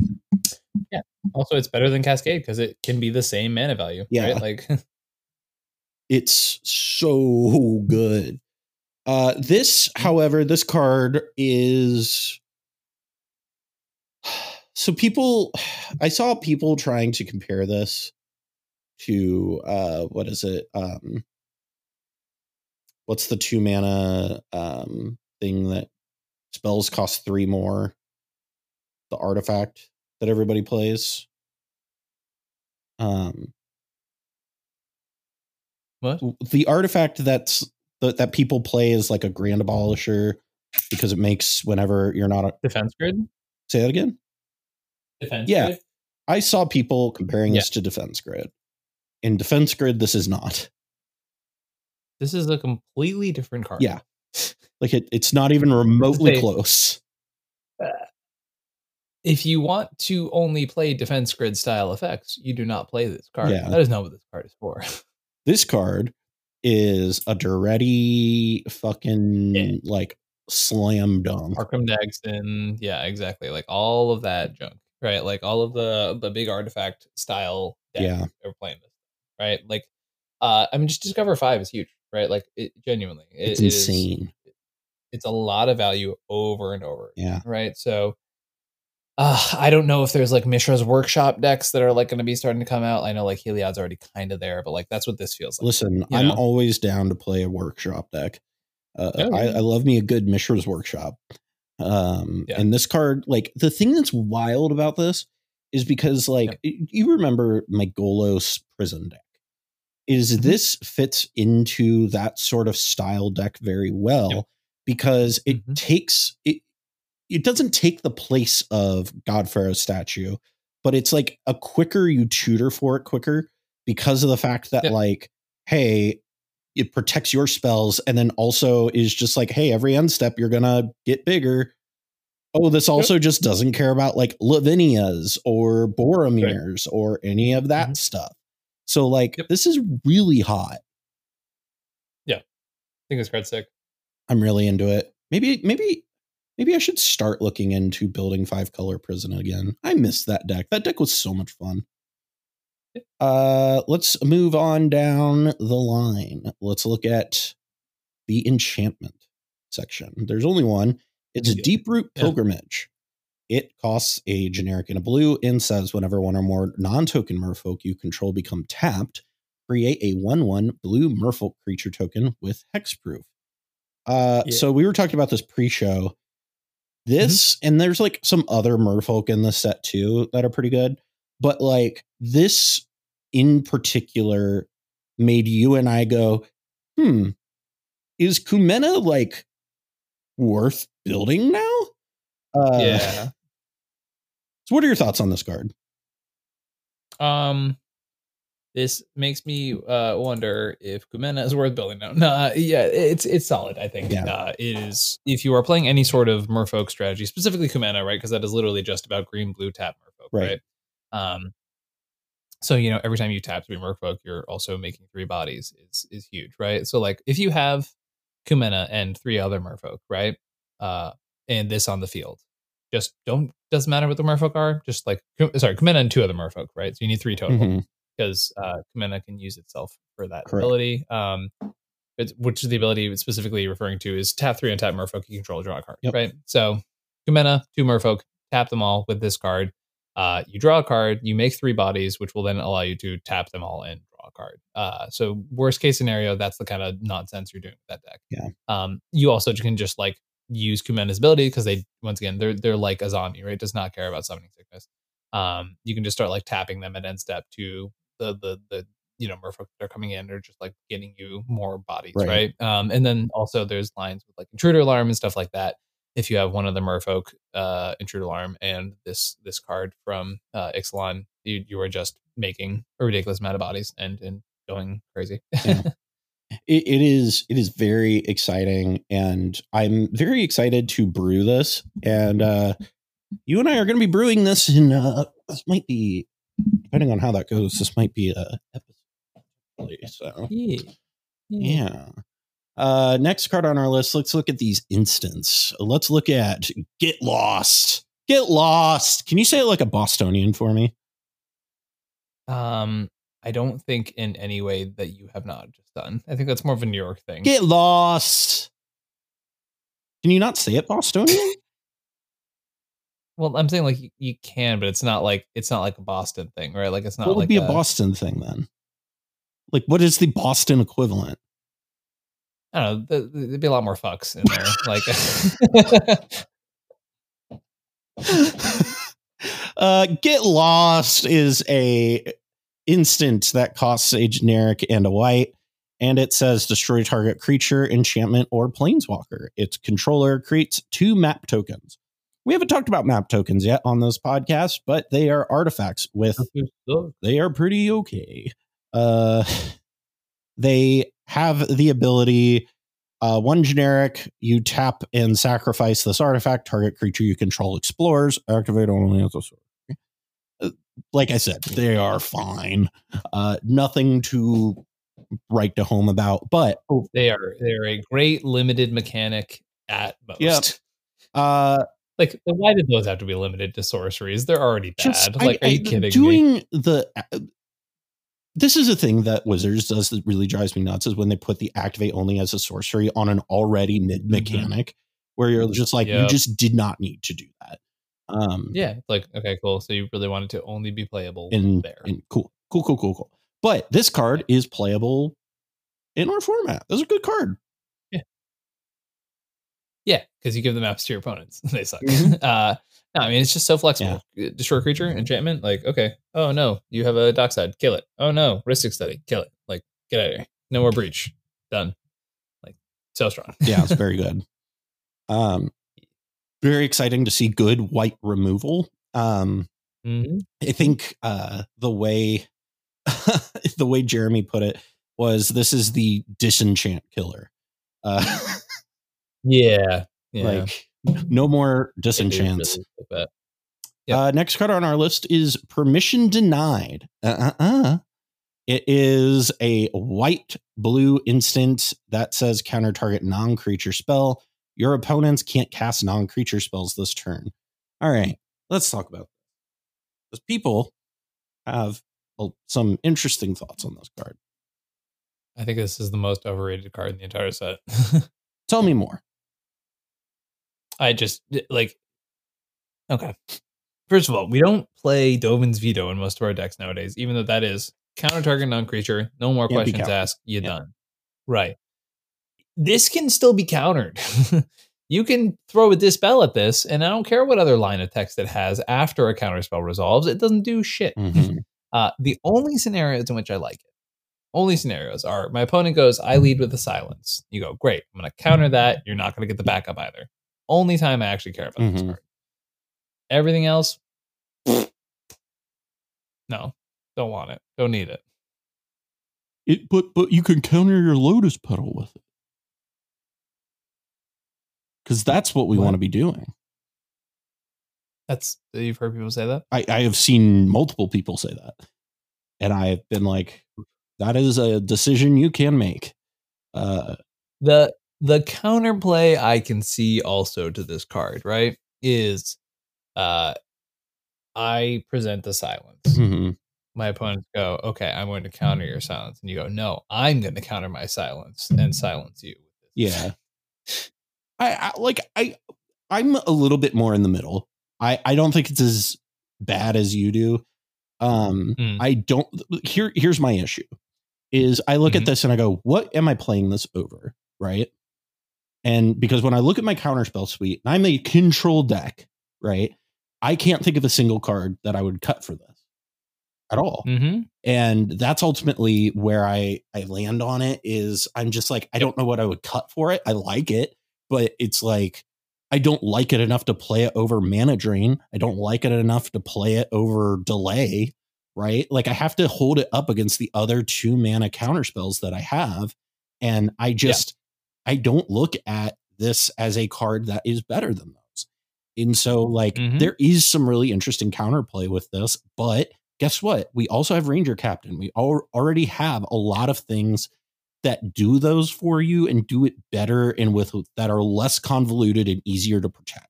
Yeah. Also, it's better than Cascade because it can be the same mana value. Yeah. Right? Like, [laughs] it's so good. Uh this, however, this card is [sighs] so people [sighs] I saw people trying to compare this to uh what is it? Um what's the two mana um thing that spells cost three more? The artifact that everybody plays. Um what? the artifact that's that, that people play is like a grand abolisher because it makes whenever you're not a, Defense grid? say that again Defense Yeah. grid? i saw people comparing this to defense grid in defense grid this is not This is a completely different card. Yeah. [laughs] like it, it's not even remotely Say- close uh, If you want to only play defense grid style effects, you do not play this card. Yeah. That is not what this card is for. [laughs] this card is a Daretti fucking Yeah. like slam dunk Arcum Dagsson, yeah, exactly. Like all of that junk, right? Like all of the the big artifact style Yeah. are playing this, right? Like, uh, I mean, just Discover Five is huge, right? Like, it genuinely, it- it's it is- insane it's a lot of value over and over, yeah right? So, uh, I don't know if there's like Mishra's Workshop decks that are like going to be starting to come out. I know like Heliod's already kind of there, but like that's what this feels like. Listen, I'm know? always down to play a workshop deck. Uh, I. I love me a good Mishra's Workshop. Um, Yeah. And this card, like the thing that's wild about this is because, like, y- you remember my Golos prison deck. Is Mhm. this fits into that sort of style deck very well because it Mhm. takes it. It doesn't take the place of Godpharaoh's statue, but it's like a quicker you tutor for it quicker because of the fact that Yep. like hey it protects your spells and then also is just like hey every end step you're gonna get bigger oh this also just doesn't care about like lavinias or boromirs or any of that Mhm. stuff so like Yep. this is really hot Yeah. I think it's card's sick. i'm really into it maybe maybe maybe i should start looking into building five color prison again. I missed that deck. That deck was so much fun. Uh let's move on down the line. Let's look at the enchantment section. There's only one. It's a Yeah. deep root Yeah. pilgrimage. It costs a generic and a blue. And says whenever one or more non-token merfolk you control become tapped create a 1-1 blue merfolk creature token with hexproof. Uh Yeah. so we were talking about this pre-show this and there's like some other merfolk in the set too that are pretty good but like this in particular made you and I go, hmm, is Kumena like worth building now? Uh, yeah. [laughs] So, what are your thoughts on this card? Um, this makes me uh, wonder if Kumena is worth building now. No, uh, yeah, it's it's solid. I think Yeah. uh, it is. If you are playing any sort of Merfolk strategy, specifically Kumena, right? Because that is literally just about green, blue, tap Merfolk, Right. right? Um, so you know, every time you tap three Merfolk, you're also making three bodies. is is huge, right? So like, if you have Kumena and three other Merfolk, right? Uh, and this on the field, just don't doesn't matter what the Merfolk are. Just like sorry, Kumena and two other Merfolk, right? So you need three total Mhm. Because uh, Kumena can use itself for that Correct. ability. Um, it's, which is the ability specifically referring to is tap three and tap Merfolk. You control, draw a card, Yep. right? So Kumena, two Merfolk, tap them all with this card. Uh, you draw a card, you make three bodies, which will then allow you to tap them all and draw a card. Uh, so worst case scenario, that's the kind of nonsense you're doing with that deck. Yeah. Um, you also can just like use Kumena's ability because they once again they're they're like a zombie, right? Does not care about summoning sickness. Um, you can just start like tapping them at end step to the the the you know merfolk that are coming in are just like getting you more bodies, Right. right? Um, and then also there's lines with like intruder alarm and stuff like that. If you have one of the merfolk uh, intruder alarm and this this card from uh, Ixalan, you you are just making a ridiculous amount of bodies and and going crazy. Yeah. [laughs] it, it is it is very exciting and i'm very excited to brew this and uh you and i are going to be brewing this in uh this might be depending on how that goes this might be a episode so. Yeah. yeah. Uh next card on our list let's look at these instants. Let's look at get lost. Get lost. Can you say it like a bostonian for me? Um, I don't think in any way that you have not just done. I think that's more of a New York thing. get lost. Can you not say it bostonian [laughs] well, I'm saying like you, can, but it's not like it's not like a Boston thing, right? Like it's not what would like be a Boston thing then? Like, what is the Boston equivalent? I don't know. th- th- There'd be a lot more fucks in there. [laughs] like, [laughs] uh, Get Lost is a instant that costs a generic and a white, and it says destroy target creature, enchantment, or planeswalker. Its controller creates two map tokens. We haven't talked about map tokens yet on this podcast, but they are artifacts with they are pretty okay. Uh, [sighs] they have the ability. Uh, one generic, you tap and sacrifice this artifact. Target creature you control explores. Activate only as a sorcery. Uh, Like I said, they are fine. Uh, nothing to write to home about. But they are they're a great limited mechanic at most. Yep. uh, Like, why did those have to be limited to sorceries? They're already bad. just like, I- are you I- kidding me? doing the uh, this is a thing that wizards does that really drives me nuts is when they put the activate only as a sorcery on an already mid mechanic where you're just like you Mm-hmm. Just did not need to do that um Yeah, like okay, cool. So you really wanted to only be playable and, there. and cool cool cool cool cool but this card is playable in our format this is a good card Yeah, because you give the maps to your opponents. [laughs] they suck. Mhm. [laughs] Uh, no, I mean it's just so flexible. Uh, Destroy creature, enchantment. Like, okay, oh no, you have a dockside, kill it. Oh no, Rhystic study, kill it. Like, get out of here. No more breach. Done. Like, so strong. yeah it's very [laughs] good um very exciting to see good white removal um Mhm. I think uh, the way the way Jeremy put it was this is the disenchant killer. Uh, Yeah, yeah. Like no more disenchants. really. Yep. Uh, next card on our list is permission denied. Uh, uh, uh. It is a white blue instant that says counter target non creature spell. Your opponents can't cast non creature spells this turn. All right, let's talk about this. People have well, some interesting thoughts on this card. I think this is the most overrated card in the entire set. [laughs] Tell me more. I just like okay. First of all, we don't play Dovin's veto in most of our decks nowadays, even though that is counter target non creature, no more Can't questions asked, you Yeah. done. Right. This can still be countered. [laughs] you can throw a dispel at this, and I don't care what other line of text it has after a counter spell resolves, it doesn't do shit. Mhm. [laughs] Uh, the only scenarios in which I like it, only scenarios are my opponent goes, I lead with a silence. You go, great. I'm going to counter that. You're not going to get the backup either. Only time I actually care about this Mhm. card. Everything else, no, don't want it. Don't need it. it but but you can counter your lotus petal with it because that's what we want to be doing That's you've heard people say that. I, I have seen multiple people say that and i've been like that is a decision you can make uh the the counterplay I can see also to this card, right, is uh I present the silence. mhm. My opponents go, okay, I'm going to counter your silence. And you go, no, I'm going to counter my silence and silence you. yeah I, I like i i'm a little bit more in the middle i i don't think it's as bad as you do um Mm. i don't here here's my issue is i look at Mhm. this and i go what am i playing this over right and because when i look at my counterspell suite and i'm a control deck right i can't think of a single card that i would cut for this at all. Mm-hmm. and that's ultimately where i i land on it is i'm just like i don't know what i would cut for it. I like it but it's like i don't like it enough to play it over mana drain. I don't like it enough to play it over delay right? Like i have to hold it up against the other two mana counterspells that i have and i just i don't look at this as a card that is better than those and so like Mhm. there is some really interesting counterplay with this but guess what? We also have Ranger Captain. We al- already have a lot of things that do those for you and do it better and with that are less convoluted and easier to protect.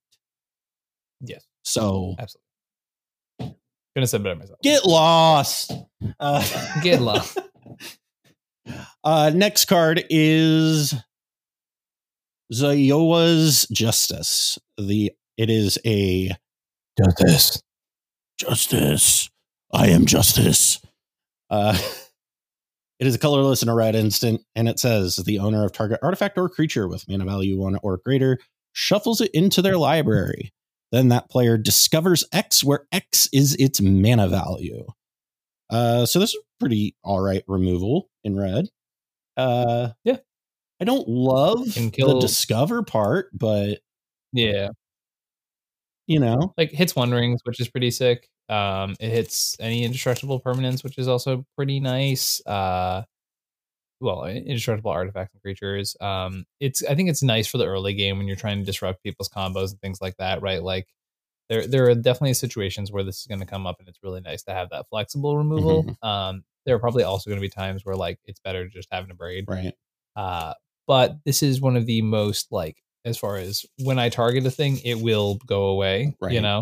Yes, So absolutely. Gonna say better myself. get lost. Uh, Get lost. [laughs] uh, next card is Zoyowa's Justice. The it is a Justice. Justice. I am justice. Uh, [laughs] it is a colorless and a red instant, and it says the owner of target artifact or creature with mana value one or greater shuffles it into their library. Then that player discovers X, where X is its mana value. Uh, so this is pretty all right removal in red. Uh, Yeah. I don't love the discover part, but Yeah, you know, like hits one rings, which is pretty sick. Um, it hits any indestructible permanence, which is also pretty nice. Uh, well, indestructible artifacts and creatures. Um, it's I think it's nice for the early game when you're trying to disrupt people's combos and things like that, right? Like there there are definitely situations where this is going to come up, and it's really nice to have that flexible removal. Um, there are probably also going to be times where like it's better just having Abrade. right? Uh, but this is one of the most like as far as when I target a thing, it will go away. You know,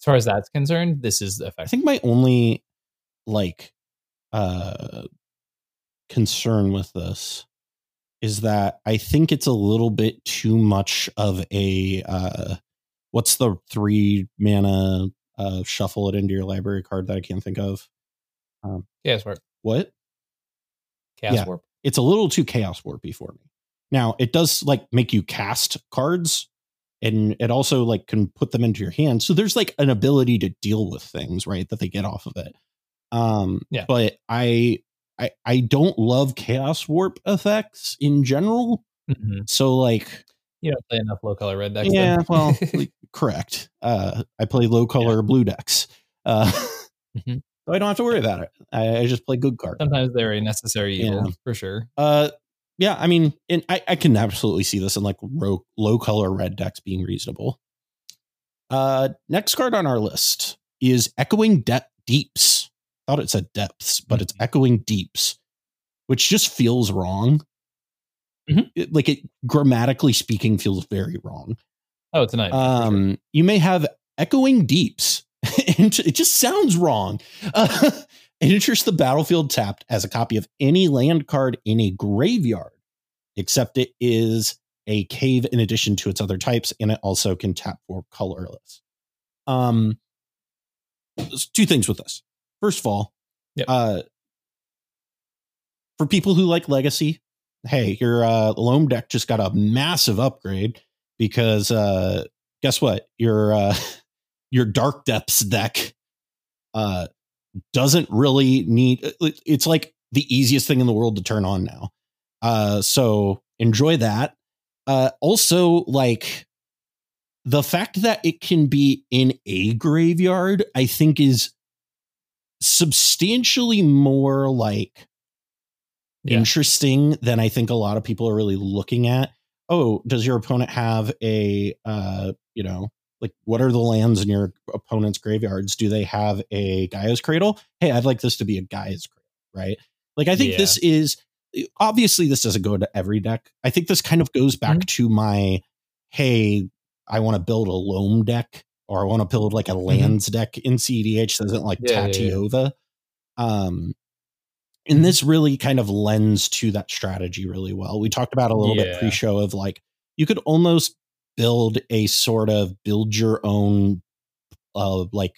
as far as that's concerned, this is I think my only like uh concern with this is that I think it's a little bit too much of a uh what's the three mana uh shuffle it into your library card that I can't think of. Um Chaos warp, What? chaos Yeah. warp. It's a little too chaos warpy for me. Now, it does like make you cast cards and it also like can put them into your hand. So there's like an ability to deal with things, right? That they get off of it. Um Yeah. but I I I don't love chaos warp effects in general. Mhm. So like You don't play enough low color red decks. yeah, well, [laughs] correct. Uh I play low color blue decks. Uh Mhm. [laughs] so I don't have to worry about it. I, I just play good cards. sometimes they're a necessary evil Yeah. for sure. Uh, yeah, I mean, and I, I can absolutely see this in like ro- low color red decks being reasonable. Uh, next card on our list is Echoing De- Deeps. I thought it said depths, but it's Echoing Deeps, which just feels wrong. Mhm. It- like it grammatically speaking feels very wrong. Oh, it's a night. Um, you may have echoing deeps. [laughs] and it just sounds wrong. Uh, [laughs] it enters the battlefield tapped as a copy of any land card in a graveyard, except it is a cave in addition to its other types, and it also can tap for colorless. Um, there's two things with this. First of all, Yep. uh, for people who like Legacy, hey, your uh, Loam deck just got a massive upgrade because uh, guess what? Your uh, [laughs] your Dark Depths deck uh, doesn't really need. It's like the easiest thing in the world to turn on now. Uh, so enjoy that. Uh, also, like the fact that it can be in a graveyard, I think is substantially more like Yeah. interesting than I think a lot of people are really looking at. Oh, does your opponent have a uh, you know, like what are the lands in your opponent's graveyards? Do they have a Gaea's Cradle? Hey, I'd like this to be a Gaea's Cradle, right? Like I think Yeah. this is obviously this doesn't go to every deck. I think this kind of goes back mm-hmm. to my hey, I want to build a loam deck or I want to build like a mm-hmm. lands deck in CEDH that isn't like Yeah, yeah, yeah. Um and mm-hmm. this really kind of lends to that strategy really well. We talked about a little bit pre-show of like you could almost build a sort of build your own uh like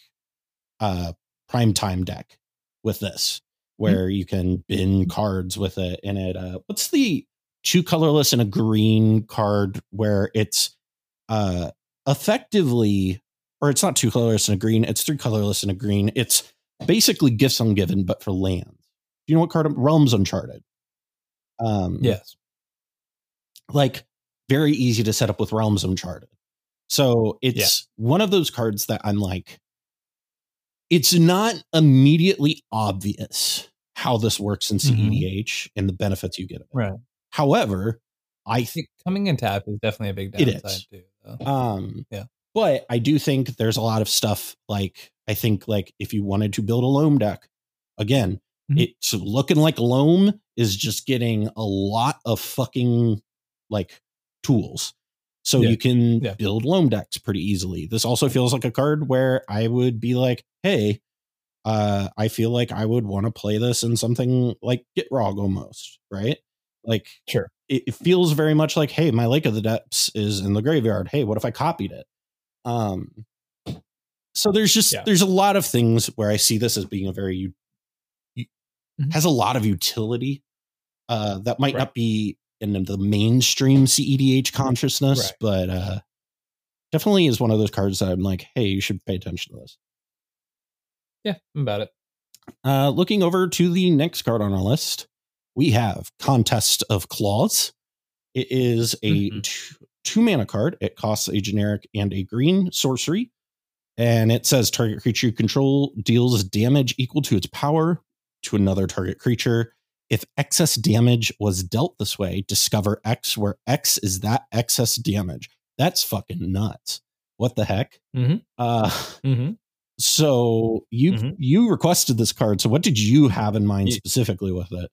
uh prime time deck with this where you can bin cards with it in it uh what's the two colorless and a green card where it's uh effectively or it's not two colorless and a green it's three colorless and a green. It's basically gifts ungiven but for lands. Do you know what card realms uncharted? Um Yes. like very easy to set up with Realms Uncharted. So it's one of those cards that I'm like, it's not immediately obvious how this works in Mhm. CEDH and the benefits you get. Of it. Right. However, I think coming in tap is definitely a big It downside is. too. Though. Um, Yeah. But I do think there's a lot of stuff like I think like if you wanted to build a loam deck, again, Mhm. it's looking like loam is just getting a lot of fucking like tools. So Yeah. you can Yeah. build loam decks pretty easily. This also feels like a card where I would be like, hey, uh, I feel like I would want to play this in something like Gitrog almost, right? Like Sure. it, it feels very much like, hey, my Lake of the Depths is in the graveyard. Hey, what if I copied it? Um, so there's just Yeah. there's a lot of things where I see this as being a very Mhm. has a lot of utility uh, that might Right. not be in the mainstream CEDH consciousness, Right. but uh, definitely is one of those cards that I'm like, hey, you should pay attention to this. Yeah, I'm about it. Uh, looking over to the next card on our list, we have Contest of Claws. It is a Mhm. two, two mana card. It costs a generic and a green sorcery. And it says target creature you control deals damage equal to its power to another target creature. If excess damage was dealt this way, discover X, where X is that excess damage. That's fucking nuts. What the heck? Mhm. Uh, Mm-hmm. so you Mhm. you requested this card. So what did you have in mind specifically with it?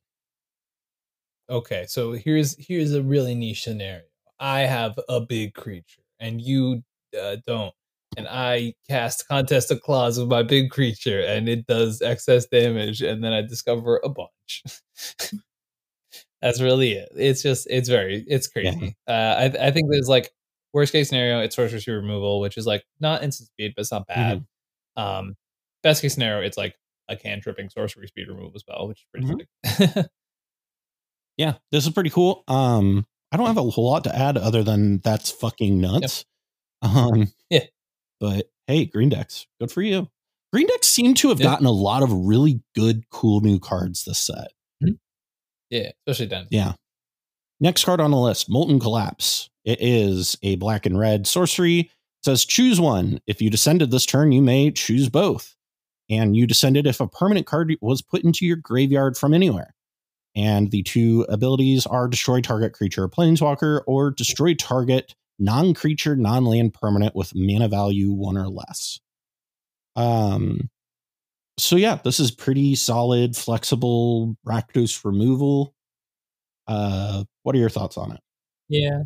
Okay, so here's here's a really niche scenario. I have a big creature, and you uh, don't, and I cast Contest of Claws with my big creature, and it does excess damage, and then I discover a bunch. [laughs] That's really it. It's just it's very it's crazy. Uh, I I think there's like worst case scenario, it's sorcery removal, which is like not instant speed, but it's not bad. Um, best case scenario, it's like a cantripping sorcery speed removal spell, which is pretty Mhm. sick. [laughs] Yeah, this is pretty cool. Um, I don't have a whole lot to add other than that's fucking nuts. Um, Yeah. But hey, Green Decks, good for you. Green Decks seem to have Yeah. gotten a lot of really good, cool new cards this set. Mm-hmm. yeah, especially then. Yeah. Next card on the list, Molten Collapse. It is a black and red sorcery. It says choose one. If you descended this turn, you may choose both. And you descended if a permanent card was put into your graveyard from anywhere. And the two abilities are destroy target creature or planeswalker or destroy target non creature, non land permanent with mana value one or less. Um, so yeah, this is pretty solid, flexible Rakdos removal. Uh, what are your thoughts on it? Yeah.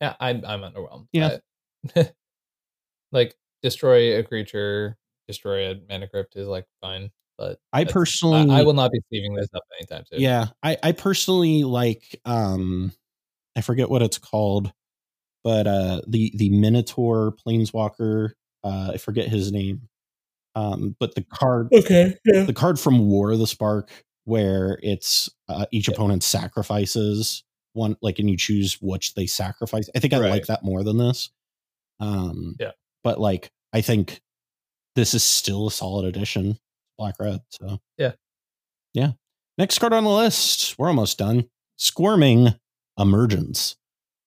Yeah, I'm I'm underwhelmed. Yeah. I- [laughs] like destroy a creature, destroy a mana crypt is like fine, but I personally, I, I will not be leaving this up anytime soon. yeah, I, I personally like, um, I forget what it's called, but uh, the the Minotaur Planeswalker, uh, I forget his name, um, but the card, Okay. Yeah. the card from War of the Spark, where it's uh, each Yeah. opponent sacrifices one, like, and you choose which they sacrifice. I think I Right. like that more than this. Um, Yeah. but like, I think this is still a solid addition, black red. So Yeah. yeah. Next card on the list, we're almost done. Squirming Emergence.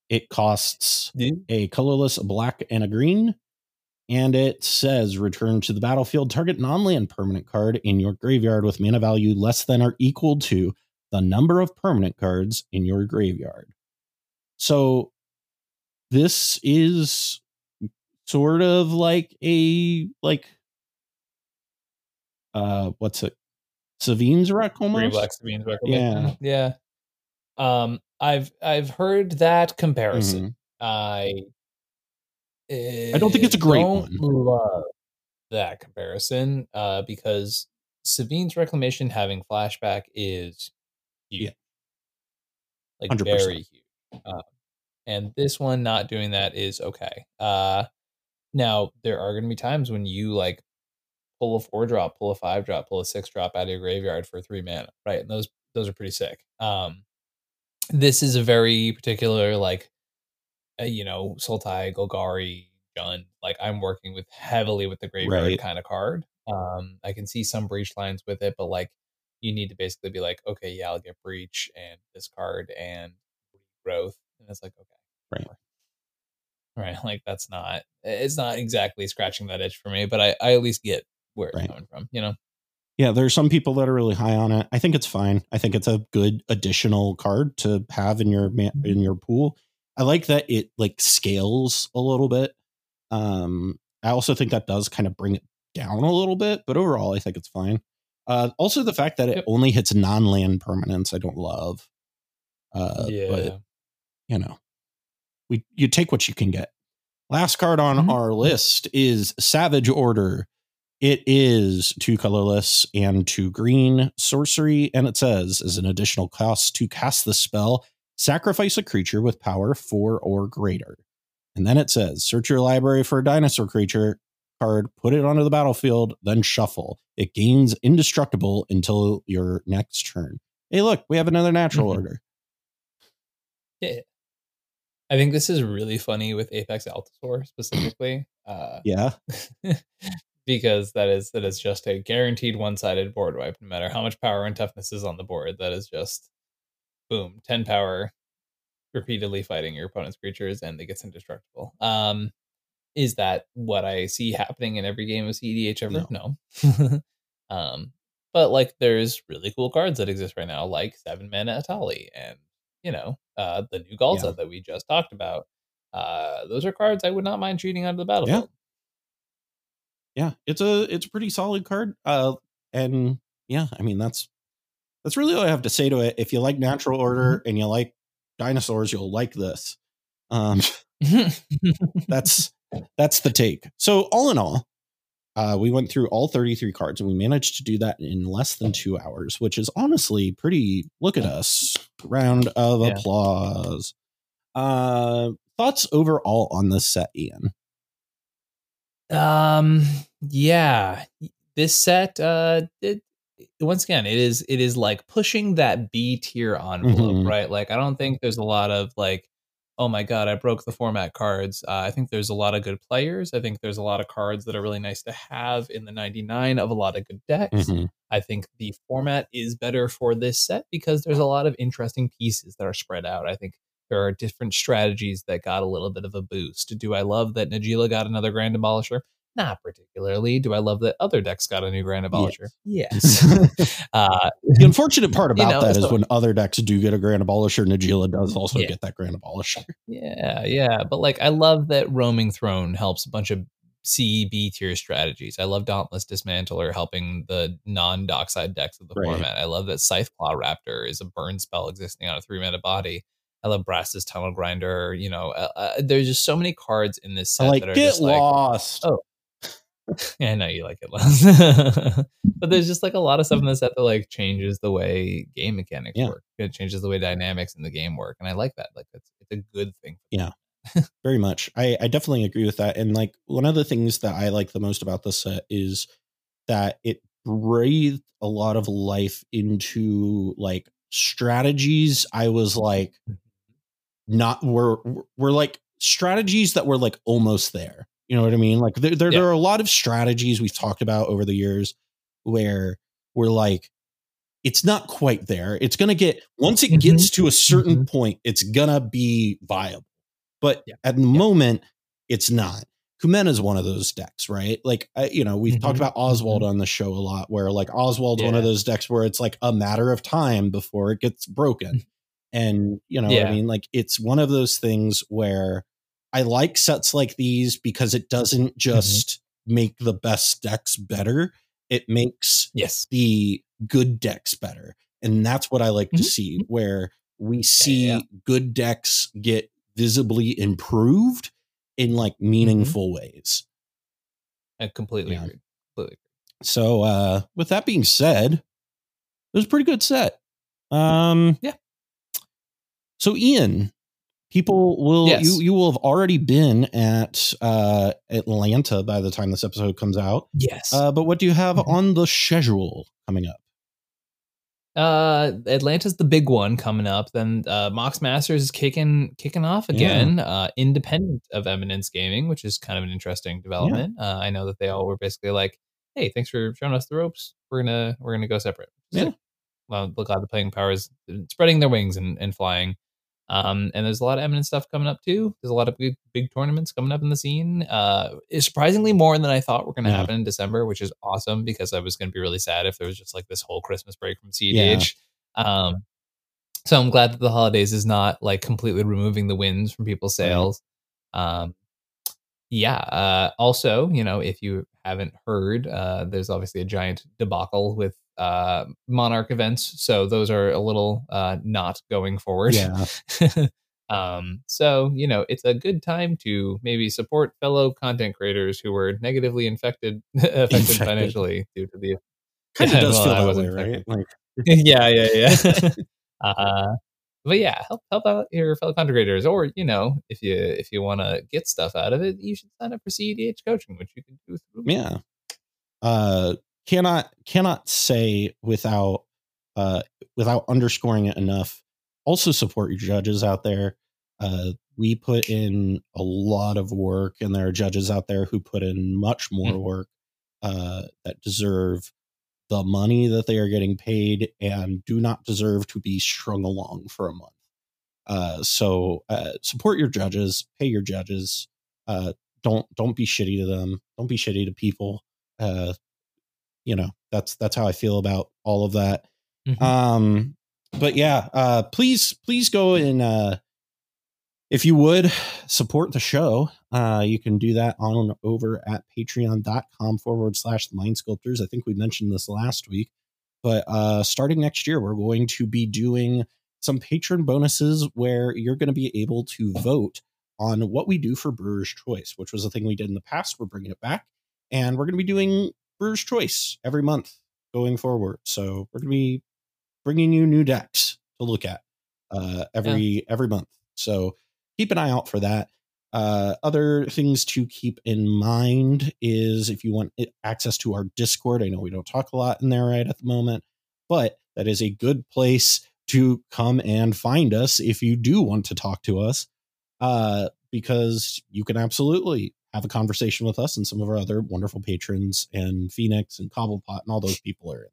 It costs a colorless black and a green. And it says return to the battlefield target non land permanent card in your graveyard with mana value less than or equal to the number of permanent cards in your graveyard. So this is sort of like a like uh what's it Sevinne's Rec Green almost Black Sevinne's Yeah. Yeah. Um, I've I've heard that comparison. Mhm. I I don't think it's a great don't one. love that comparison uh, because Sevinne's Reclamation having flashback is huge, Yeah. like 100%. very huge. Um, and this one not doing that is okay. Uh, now there are going to be times when you like pull a four drop, pull a five drop, pull a six drop out of your graveyard for three mana, right? And those those are pretty sick. Um, this is a very particular like, uh, you know, Sultai, Golgari, Jund. Like I'm working with heavily with the graveyard Right. kind of card. Um, I can see some breach lines with it, but like you need to basically be like, okay, yeah, I'll get breach and this card and growth, and it's like okay, Right. right. [laughs] Like that's not it's not exactly scratching that itch for me, but I I at least get where it's Right. coming from. You know. Yeah, there are some people that are really high on it. I think it's fine. I think it's a good additional card to have in your in your pool. I like that it like scales a little bit. Um, I also think that does kind of bring it down a little bit, but overall, I think it's fine. Uh, also, the fact that it only hits non-land permanents, I don't love. Uh, yeah. but you know, we you take what you can get. Last card on Mhm. our list is Savage Order. It is two colorless and two green sorcery, and it says as an additional cost to cast the spell, sacrifice a creature with power four or greater. And then it says search your library for a dinosaur creature card, put it onto the battlefield, then shuffle. It gains indestructible until your next turn. Hey, look, we have another natural Mhm. order. Yeah. I think this is really funny with Apex Altisaur specifically. Uh, Yeah. [laughs] because that is that is just a guaranteed one-sided board wipe no matter how much power and toughness is on the board. That is just boom, 10 power repeatedly fighting your opponent's creatures and it gets indestructible. Um is that what I see happening in every game of CEDH ever? No. [laughs] um but like there's really cool cards that exist right now like 7 mana Etali and you know, uh the new Ghalta Yeah. that we just talked about. Uh those are cards I would not mind shooting onto the battlefield. Yeah it's a it's a pretty solid card uh and yeah i mean that's that's really all i have to say to it. If you like natural order and you like dinosaurs you'll like this. Um [laughs] that's that's the take. So all in all uh we went through all 33 cards and we managed to do that in less than two hours which is honestly pretty look at us round of Yeah. applause. Uh thoughts overall on this set ian Um. Yeah. This set. Uh. It, once again, it is. It is like pushing that B tier envelope, Mhm. right? Like, I don't think there's a lot of like, oh my god, I broke the format cards. Uh, I think there's a lot of good players. I think there's a lot of cards that are really nice to have in the 99 of a lot of good decks. Mhm. I think the format is better for this set because there's a lot of interesting pieces that are spread out. I think there are different strategies that got a little bit of a boost. Do I love that Najeela got another Grand Abolisher? Not particularly. Do I love that other decks got a new Grand Abolisher? Yes. [laughs] uh, The unfortunate part You about know, that is so- when other decks do get a Grand Abolisher, Najeela does also Yeah. get that Grand Abolisher. [laughs] yeah, yeah. But like, I love that Roaming Throne helps a bunch of C, B tier strategies. I love Dauntless Dismantler helping the non dockside decks of the Right. format. I love that Scytheclaw Raptor is a burn spell existing on a three mana body. I love Brass's Tunnel Grinder. You know, uh, uh, there's just so many cards in this set like that are get just like, lost. oh. [laughs] yeah, I know you like it less. [laughs] but there's just like a lot of stuff in this set that like changes the way game mechanics Yeah. work. It changes the way dynamics in the game work. And I like that. Like it's it's a good thing. Yeah. [laughs] Very much. I, I definitely agree with that. And like one of the things that I like the most about this set is that it breathed a lot of life into like strategies. I was like not were were like strategies that were like almost there. You know what I mean? Like there there, Yeah. there are a lot of strategies we've talked about over the years where we're like it's not quite there. It's gonna get once it Mhm. gets to a certain Mhm. point, it's gonna be viable. But Yeah. at the moment, it's not. Kumena is one of those decks, right? Like, I, you know, we've Mhm, talked about Oswald on the show a lot, where like Oswald's one of those decks where it's like a matter of time before it gets broken. And, you know, what I mean, like, it's one of those things where I like sets like these because it doesn't just make the best decks better, it makes Yes. the good decks better. And that's what I like to Mhm. see, where we see yeah. good decks get visibly improved in like meaningful ways. I completely Yeah. agree. Completely. So uh with that being said, it was a pretty good set. Um Yeah. So Ian, people will Yes. you you will have already been at uh Atlanta by the time this episode comes out. Yes. Uh but what do you have Mhm. on the schedule coming up? Uh, Atlanta's the big one coming up. Then uh, Mox Masters is kicking kicking off again, uh, independent of Eminence Gaming, which is kind of an interesting development. Uh, I know that they all were basically like, "Hey, thanks for showing us the ropes. We're gonna we're gonna go separate." So, Yeah. Well, look glad the playing powers spreading their wings and, and flying. Um, and there's a lot of Eminent stuff coming up too. There's a lot of big big tournaments coming up in the scene. Uh, surprisingly more than I thought were going to Yeah. happen in December, which is awesome because I was going to be really sad if there was just like this whole Christmas break from CEDH. Um, so I'm glad that the holidays is not like completely removing the wins from people's Right. sales. Um, yeah. Uh, also, you know, if you haven't heard, uh, there's obviously a giant debacle with uh, Monarch events, so those are a little uh, not going forward. Yeah. [laughs] um, so you know, it's a good time to maybe support fellow content creators who were negatively infected [laughs] affected Infected. financially due to the Kind of [laughs] does well, feel I that way, right? Like yeah, yeah, yeah. uh, but yeah, help help out your fellow content creators, or you know, if you if you want to get stuff out of it, you should sign up for CEDH coaching, which you can do through. yeah uh cannot cannot say without uh without underscoring it enough. Also support your judges out there. Uh we put in a lot of work and there are judges out there who put in much more Mhm. work uh that deserve the money that they are getting paid and do not deserve to be strung along for a month. Uh so uh support your judges pay your judges uh don't don't be shitty to them don't be shitty to people. Uh you know that's that's how i feel about all of that. Mhm. um but yeah uh please please go and uh if you would support the show uh you can do that on over at patreon.com forward slash the mind sculptors. I think we mentioned this last week but uh starting next year we're going to be doing some patron bonuses where you're going to be able to vote on what we do for brewer's choice which was a thing we did in the past. We're bringing it back and we're going to be doing brewer's choice every month going forward so we're going to be bringing you new decks to look at uh, every every month. So keep an eye out for that. Uh, other things to keep in mind is if you want access to our Discord. I know we don't talk a lot in there right at the moment, but that is a good place to come and find us if you do want to talk to us, uh, because you can absolutely have a conversation with us and some of our other wonderful patrons and Fenix and Cobblepott and all those people are in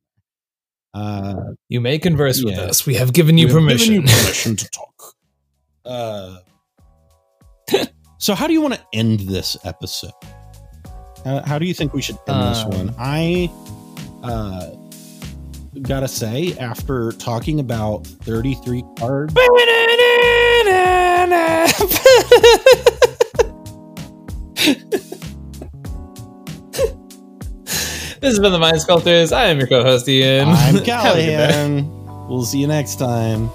there. Uh, You may converse with us. We have given you we permission. given you permission to talk. [laughs] Uh, so, how do you want to end this episode? How, how do you think we should end this Um, one? I uh, gotta say, after talking about 33 cards, [laughs] this has been the Mind Sculptors. I am your co-host Ian. I'm [laughs] Have a good day. Callahan. We'll see you next time.